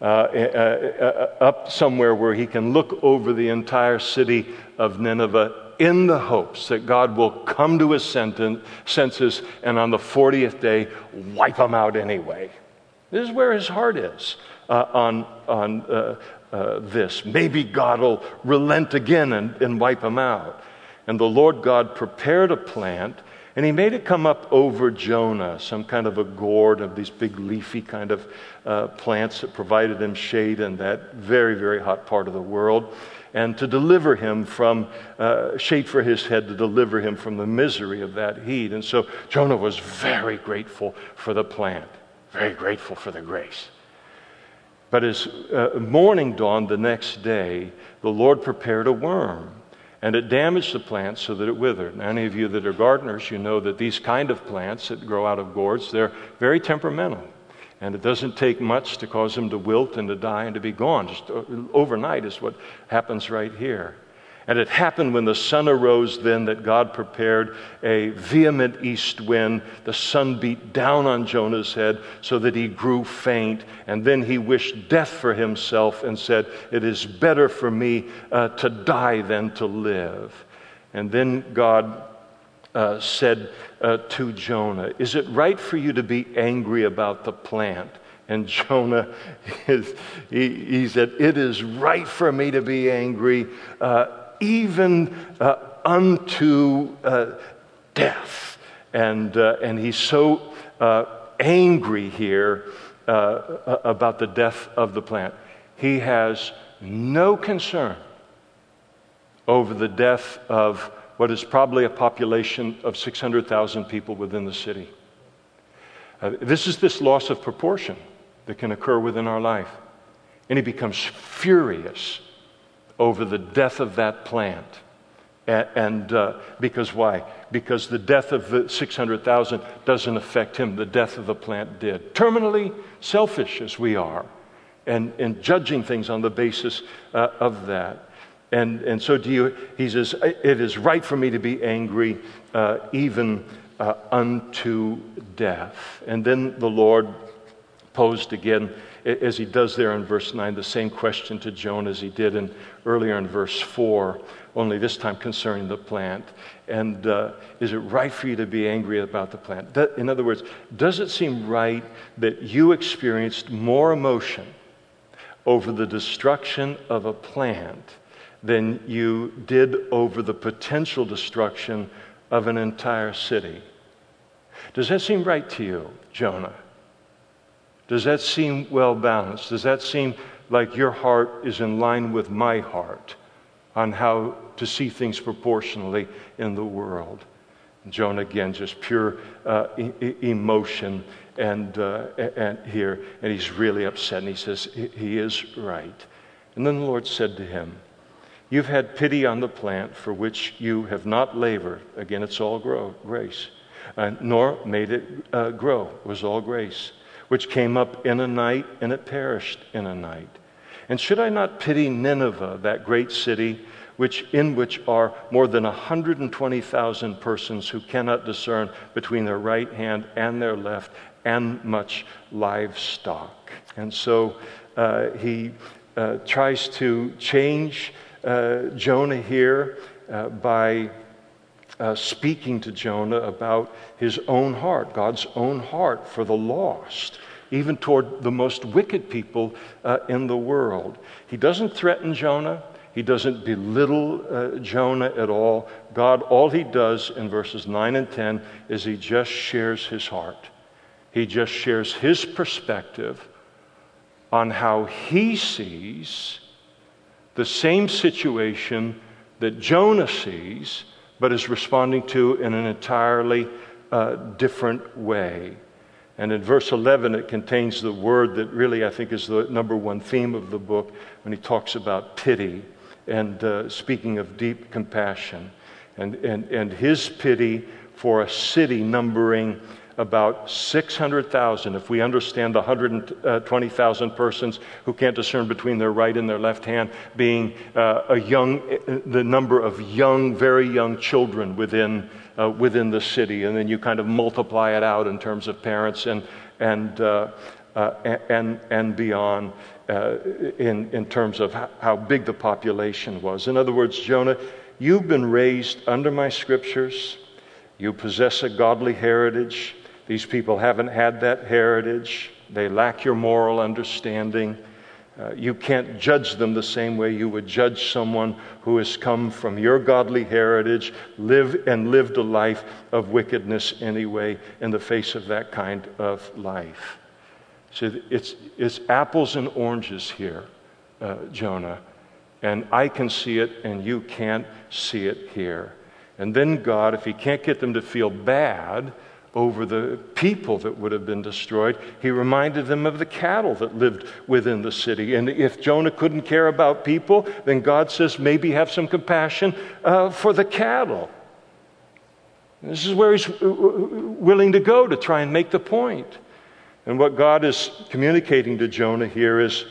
uh, uh, uh, up somewhere where he can look over the entire city of Nineveh in the hopes that God will come to his senses and on the 40th day wipe them out anyway. This is where his heart is uh, on, on uh, this. Maybe God will relent again and, and wipe them out. And the Lord God prepared a plant, and he made it come up over Jonah, some kind of a gourd of these big leafy kind of uh, plants that provided him shade in that very, very hot part of the world. And to deliver him from uh, shade for his head, to deliver him from the misery of that heat. And so Jonah was very grateful for the plant, very grateful for the grace. But as uh, morning dawned the next day, the Lord prepared a worm, and it damaged the plant so that it withered. And any of you that are gardeners, you know that these kind of plants that grow out of gourds, they're very temperamental. And it doesn't take much to cause them to wilt and to die and to be gone. Just uh, overnight is what happens right here. And it happened when the sun arose then that God prepared a vehement east wind. The sun beat down on Jonah's head so that he grew faint. And then he wished death for himself and said, It is better for me uh, to die than to live. And then God uh, said uh, to Jonah, Is it right for you to be angry about the plant? And Jonah, is, he, he said, It is right for me to be angry. Uh, even uh, unto uh, death. And, uh, and he's so uh, angry here uh, about the death of the plant. He has no concern over the death of what is probably a population of 600,000 people within the city. This is this loss of proportion that can occur within our life. And he becomes furious over the death of that plant. And, and uh, because why? Because the death of the 600,000 doesn't affect him, the death of the plant did. Terminally selfish as we are, and, and judging things on the basis uh, of that. And, and so do you, he says, It is right for me to be angry, uh, even uh, unto death. And then the Lord posed again as he does there in verse 9, the same question to Jonah as he did in, earlier in verse 4, only this time concerning the plant. And uh, is it right for you to be angry about the plant? That, in other words, does it seem right that you experienced more emotion over the destruction of a plant than you did over the potential destruction of an entire city? Does that seem right to you, Jonah? Does that seem well balanced? Does that seem like your heart is in line with my heart on how to see things proportionally in the world? Jonah again, just pure uh, e- emotion and, uh, and here, and he's really upset, and he says he is right. And then the Lord said to him, You've had pity on the plant for which you have not labored. Again, it's all grow, grace. Uh, nor made it uh, grow. It was all grace which came up in a night and it perished in a night. And should I not pity Nineveh, that great city, which, in which are more than 120,000 persons who cannot discern between their right hand and their left, and much livestock? And so uh, he uh, tries to change uh, Jonah here uh, by uh, speaking to Jonah about his own heart, God's own heart for the lost, even toward the most wicked people uh, in the world. He doesn't threaten Jonah. He doesn't belittle uh, Jonah at all. God, all he does in verses 9 and 10 is he just shares his heart. He just shares his perspective on how he sees the same situation that Jonah sees but is responding to in an entirely uh, different way. And in verse 11, it contains the word that really I think is the number one theme of the book when he talks about pity and uh, speaking of deep compassion. And, and, and his pity for a city numbering about 600,000, if we understand the 120,000 persons who can't discern between their right and their left hand, being uh, a young, the number of young, very young children within, uh, within the city. And then you kind of multiply it out in terms of parents and, and, uh, uh and, and beyond uh, in, in terms of how big the population was. In other words, Jonah, you've been raised under my scriptures. You possess a godly heritage. These people haven't had that heritage. They lack your moral understanding. Uh, you can't judge them the same way you would judge someone who has come from your godly heritage, live and lived a life of wickedness anyway in the face of that kind of life. So it's, it's apples and oranges here, uh, Jonah. And I can see it, and you can't see it here. And then God, if He can't get them to feel bad, over the people that would have been destroyed. He reminded them of the cattle that lived within the city. And if Jonah couldn't care about people, then God says, maybe have some compassion uh, for the cattle. this is where he's uh, uh, willing to go to try and make the point. And what God is communicating to Jonah here is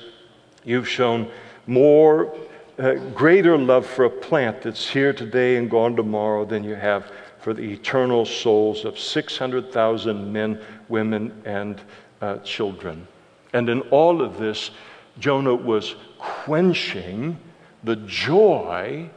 you've shown more, uh, greater love for a plant that's here today and gone tomorrow than you have for the eternal souls of 600,000 men, women, and uh, children. And in all of this, Jonah was quenching the joy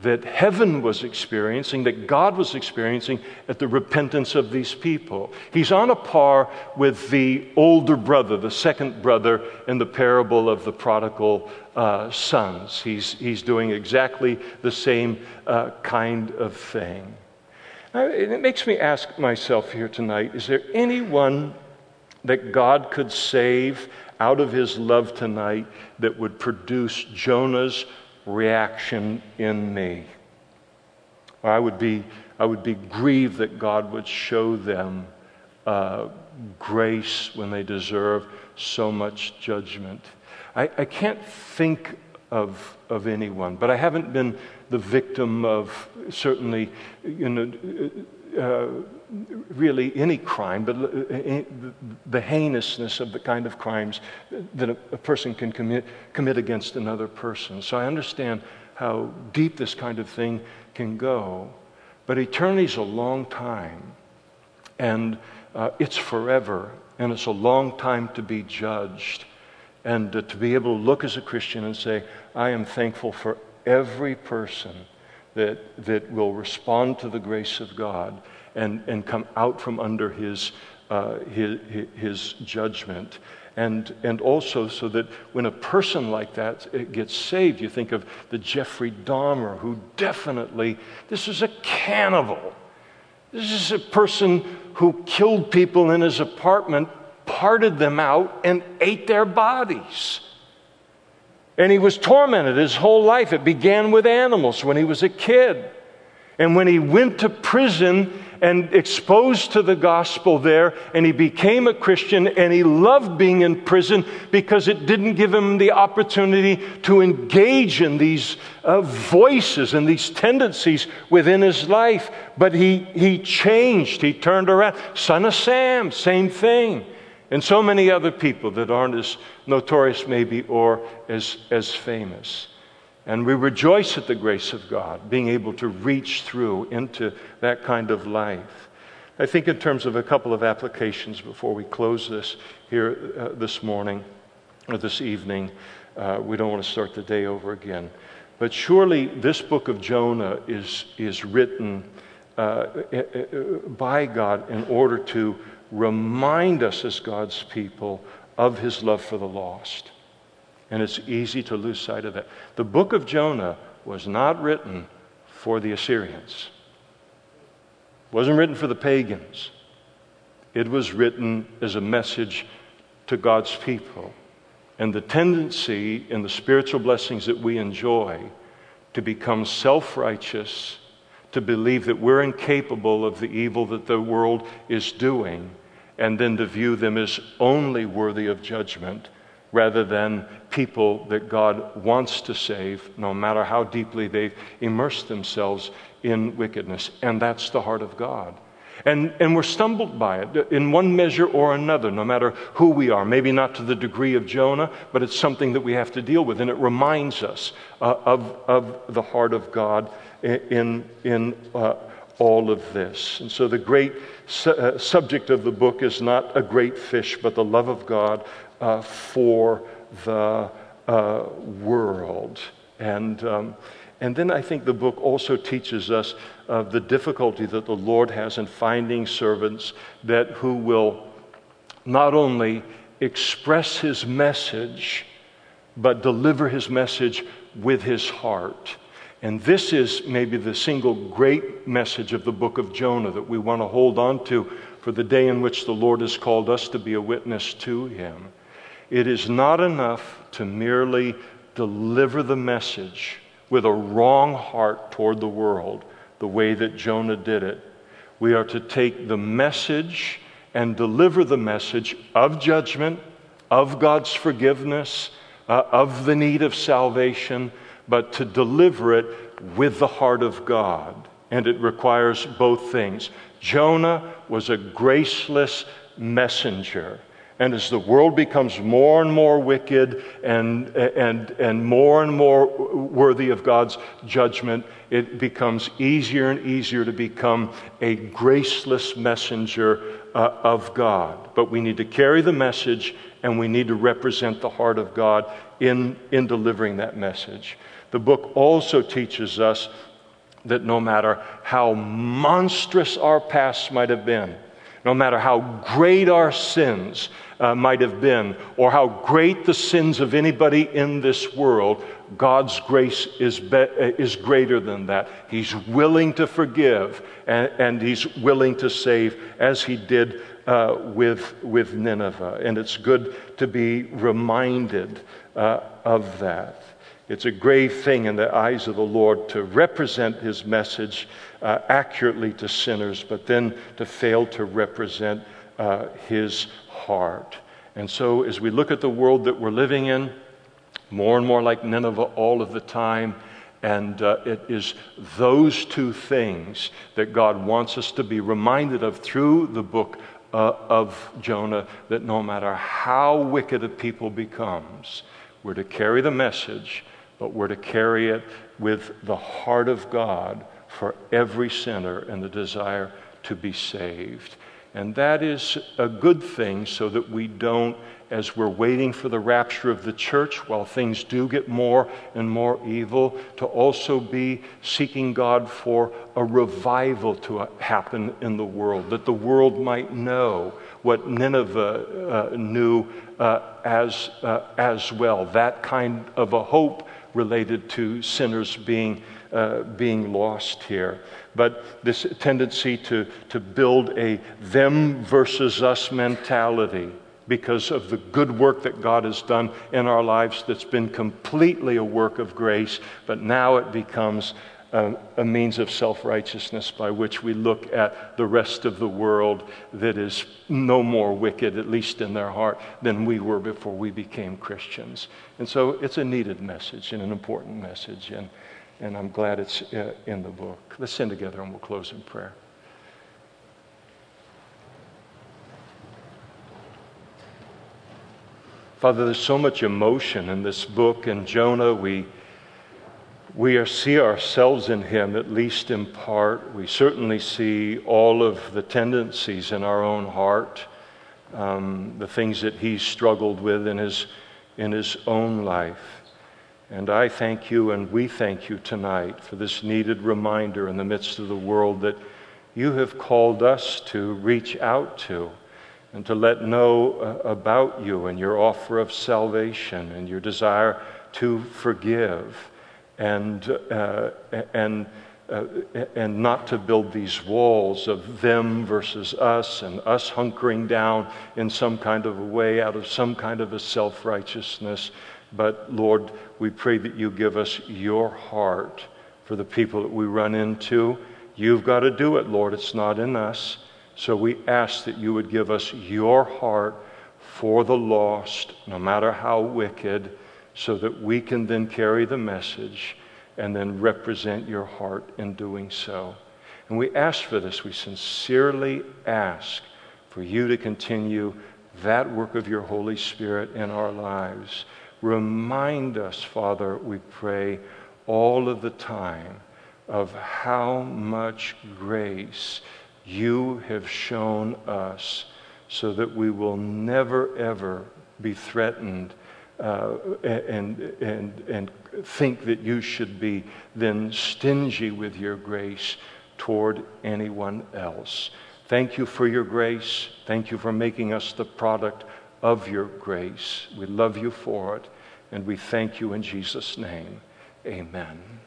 that heaven was experiencing, that God was experiencing at the repentance of these people. He's on a par with the older brother, the second brother in the parable of the prodigal uh, sons. He's, he's doing exactly the same uh, kind of thing. It makes me ask myself here tonight is there anyone that God could save out of his love tonight that would produce Jonah's reaction in me. I would be, I would be grieved that God would show them uh, grace when they deserve so much judgment. I, I can't think of, of anyone, but I haven't been the victim of certainly, you know, uh, really any crime, but uh, the heinousness of the kind of crimes that a, person can commit, commit against another person. So I understand how deep this kind of thing can go. But eternity is a long time, and uh, it's forever, and it's a long time to be judged. And to be able to look as a Christian and say, I am thankful for every person that, that will respond to the grace of God and, and come out from under his, uh, his, his judgment. And, and also, so that when a person like that gets saved, you think of the Jeffrey Dahmer, who definitely, this is a cannibal. This is a person who killed people in his apartment, parted them out, and ate their bodies. And he was tormented his whole life. It began with animals when he was a kid. And when he went to prison and exposed to the gospel there, and he became a Christian, and he loved being in prison because it didn't give him the opportunity to engage in these uh, voices and these tendencies within his life. But he, he changed, he turned around. Son of Sam, same thing. And so many other people that aren't as notorious, maybe, or as, as famous. And we rejoice at the grace of God, being able to reach through into that kind of life. I think, in terms of a couple of applications before we close this here uh, this morning or this evening, uh, we don't want to start the day over again. But surely this book of Jonah is, is written uh, uh, uh by God in order to remind us as God's people of his love for the lost. And it's easy to lose sight of that. The book of Jonah was not written for the Assyrians. It wasn't written for the pagans. It was written as a message to God's people. And the tendency in the spiritual blessings that we enjoy to become self righteous, to believe that we're incapable of the evil that the world is doing, and then to view them as only worthy of judgment rather than people that God wants to save, no matter how deeply they've immersed themselves in wickedness. And that's the heart of God. And, and we're stumbled by it in one measure or another, no matter who we are. Maybe not to the degree of Jonah, but it's something that we have to deal with. And it reminds us uh, of, of the heart of God in, in uh, all of this. And so the great su- uh, subject of the book is not a great fish, but the love of God uh, for the uh, world. And, um, and then I think the book also teaches us of the difficulty that the Lord has in finding servants that who will not only express his message, but deliver his message with his heart. And this is maybe the single great message of the book of Jonah that we want to hold on to for the day in which the Lord has called us to be a witness to him. It is not enough to merely deliver the message with a wrong heart toward the world, the way that Jonah did it. We are to take the message and deliver the message of judgment, of God's forgiveness, uh, of the need of salvation, but to deliver it with the heart of God. And it requires both things. Jonah was a graceless messenger And as the world becomes more and more wicked and, and, and more and more worthy of God's judgment, it becomes easier and easier to become a graceless messenger uh, of God. But we need to carry the message and we need to represent the heart of God in, in delivering that message. The book also teaches us that no matter how monstrous our past might have been, no matter how great our sins uh, might have been, or how great the sins of anybody in this world, God's grace is, be- uh, is greater than that. He's willing to forgive and, and He's willing to save, as He did uh, with, with Nineveh. And it's good to be reminded uh, of that. It's a grave thing in the eyes of the Lord to represent his message uh, accurately to sinners, but then to fail to represent uh, his heart. And so, as we look at the world that we're living in, more and more like Nineveh all of the time, and uh, it is those two things that God wants us to be reminded of through the book uh, of Jonah that no matter how wicked a people becomes, we're to carry the message but we're to carry it with the heart of God for every sinner and the desire to be saved. And that is a good thing so that we don't, as we're waiting for the rapture of the church, while things do get more and more evil, to also be seeking God for a revival to happen in the world, that the world might know what Nineveh uh, knew uh, as, uh, as well. That kind of a hope related to sinners being, uh, being lost here. But this tendency to, to build a them versus us mentality because of the good work that God has done in our lives that's been completely a work of grace, but now it becomes a, a means of self righteousness by which we look at the rest of the world that is no more wicked, at least in their heart, than we were before we became Christians. And so it's a needed message and an important message, and, and I'm glad it's uh, in the book. Let's sing together and we'll close in prayer. Father, there's so much emotion in this book, and Jonah, we we see ourselves in him, at least in part. We certainly see all of the tendencies in our own heart, um, the things that he struggled with in his, in his own life. And I thank you and we thank you tonight for this needed reminder in the midst of the world that you have called us to reach out to and to let know uh, about you and your offer of salvation and your desire to forgive and, uh, and, uh, and not to build these walls of them versus us and us hunkering down in some kind of a way out of some kind of a self righteousness. But Lord, we pray that you give us your heart for the people that we run into. You've got to do it, Lord. It's not in us. So we ask that you would give us your heart for the lost, no matter how wicked so that we can then carry the message and then represent your heart in doing so. And we ask for this. We sincerely ask for you to continue that work of your Holy Spirit in our lives. Remind us, Father, we pray, all of the time of how much grace you have shown us so that we will never, ever be threatened uh, and, and, and think that you should be then stingy with your grace toward anyone else. Thank you for your grace. Thank you for making us the product of your grace. We love you for it, and we thank you in Jesus' name. Amen.